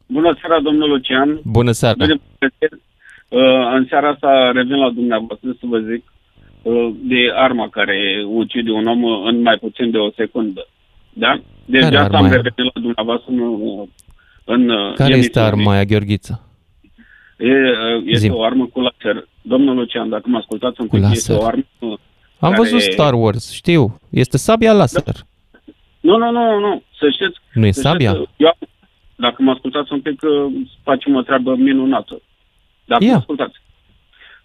bună seara domnul Lucian. Bună seara. Bine, uh, în seara asta revin la dumneavoastră să vă zic uh, de arma care ucide un om în mai puțin de o secundă. Da? Deci Care de asta arma am aia? revenit la dumneavoastră în, în uh, Care este emisiune. arma aia, Gheorghiță? E, uh, este Zim. o armă cu laser. Domnul Lucian, dacă mă ascultați un Cu pic, este laser. o armă uh, Am care... văzut Star Wars, știu. Este sabia laser. Nu, nu, nu, nu. Să știți... Nu e să sabia? știți, eu, dacă mă ascultați un pic, uh, facem o treabă minunată. Dacă Ia. mă ascultați.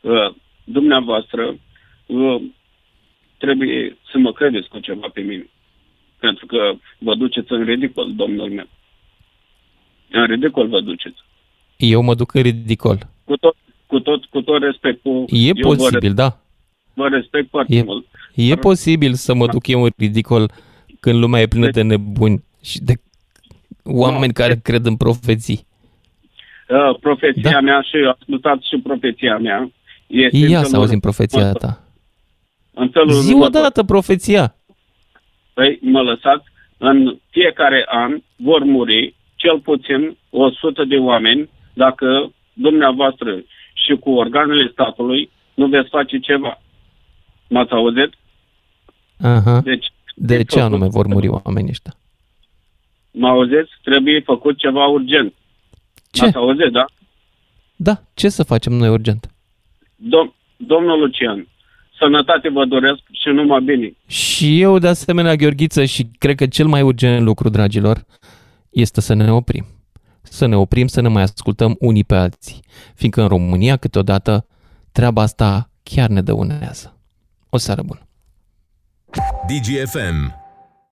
Uh, dumneavoastră uh, trebuie să mă credeți cu ceva pe mine. Pentru că vă duceți în ridicol, domnul meu. În ridicol vă duceți. Eu mă duc în ridicol. Cu tot, cu tot, cu tot respectul. E eu posibil, vă, da. Vă respect foarte E, mult. e posibil să mă duc eu în ridicol când lumea e plină de nebuni și de oameni care cred în profeții. Uh, profeția da. mea și ascultați și profeția mea. Este în Ia felul să auzim profeția următor. ta. În felul Zi următor. odată profeția. Păi, mă lăsați, în fiecare an vor muri cel puțin 100 de oameni dacă dumneavoastră și cu organele statului nu veți face ceva. M-ați auzit? Aha. Deci, De ce anume vor muri oamenii ăștia? mă auziți? Trebuie făcut ceva urgent. Ce? M-ați auzit, da? Da, ce să facem noi urgent? Dom- domnul Lucian, sănătate vă doresc și numai bine. Și eu, de asemenea, Gheorghiță, și cred că cel mai urgent lucru, dragilor, este să ne oprim. Să ne oprim, să ne mai ascultăm unii pe alții. Fiindcă în România, câteodată, treaba asta chiar ne dăunează. O seară bună! DGFM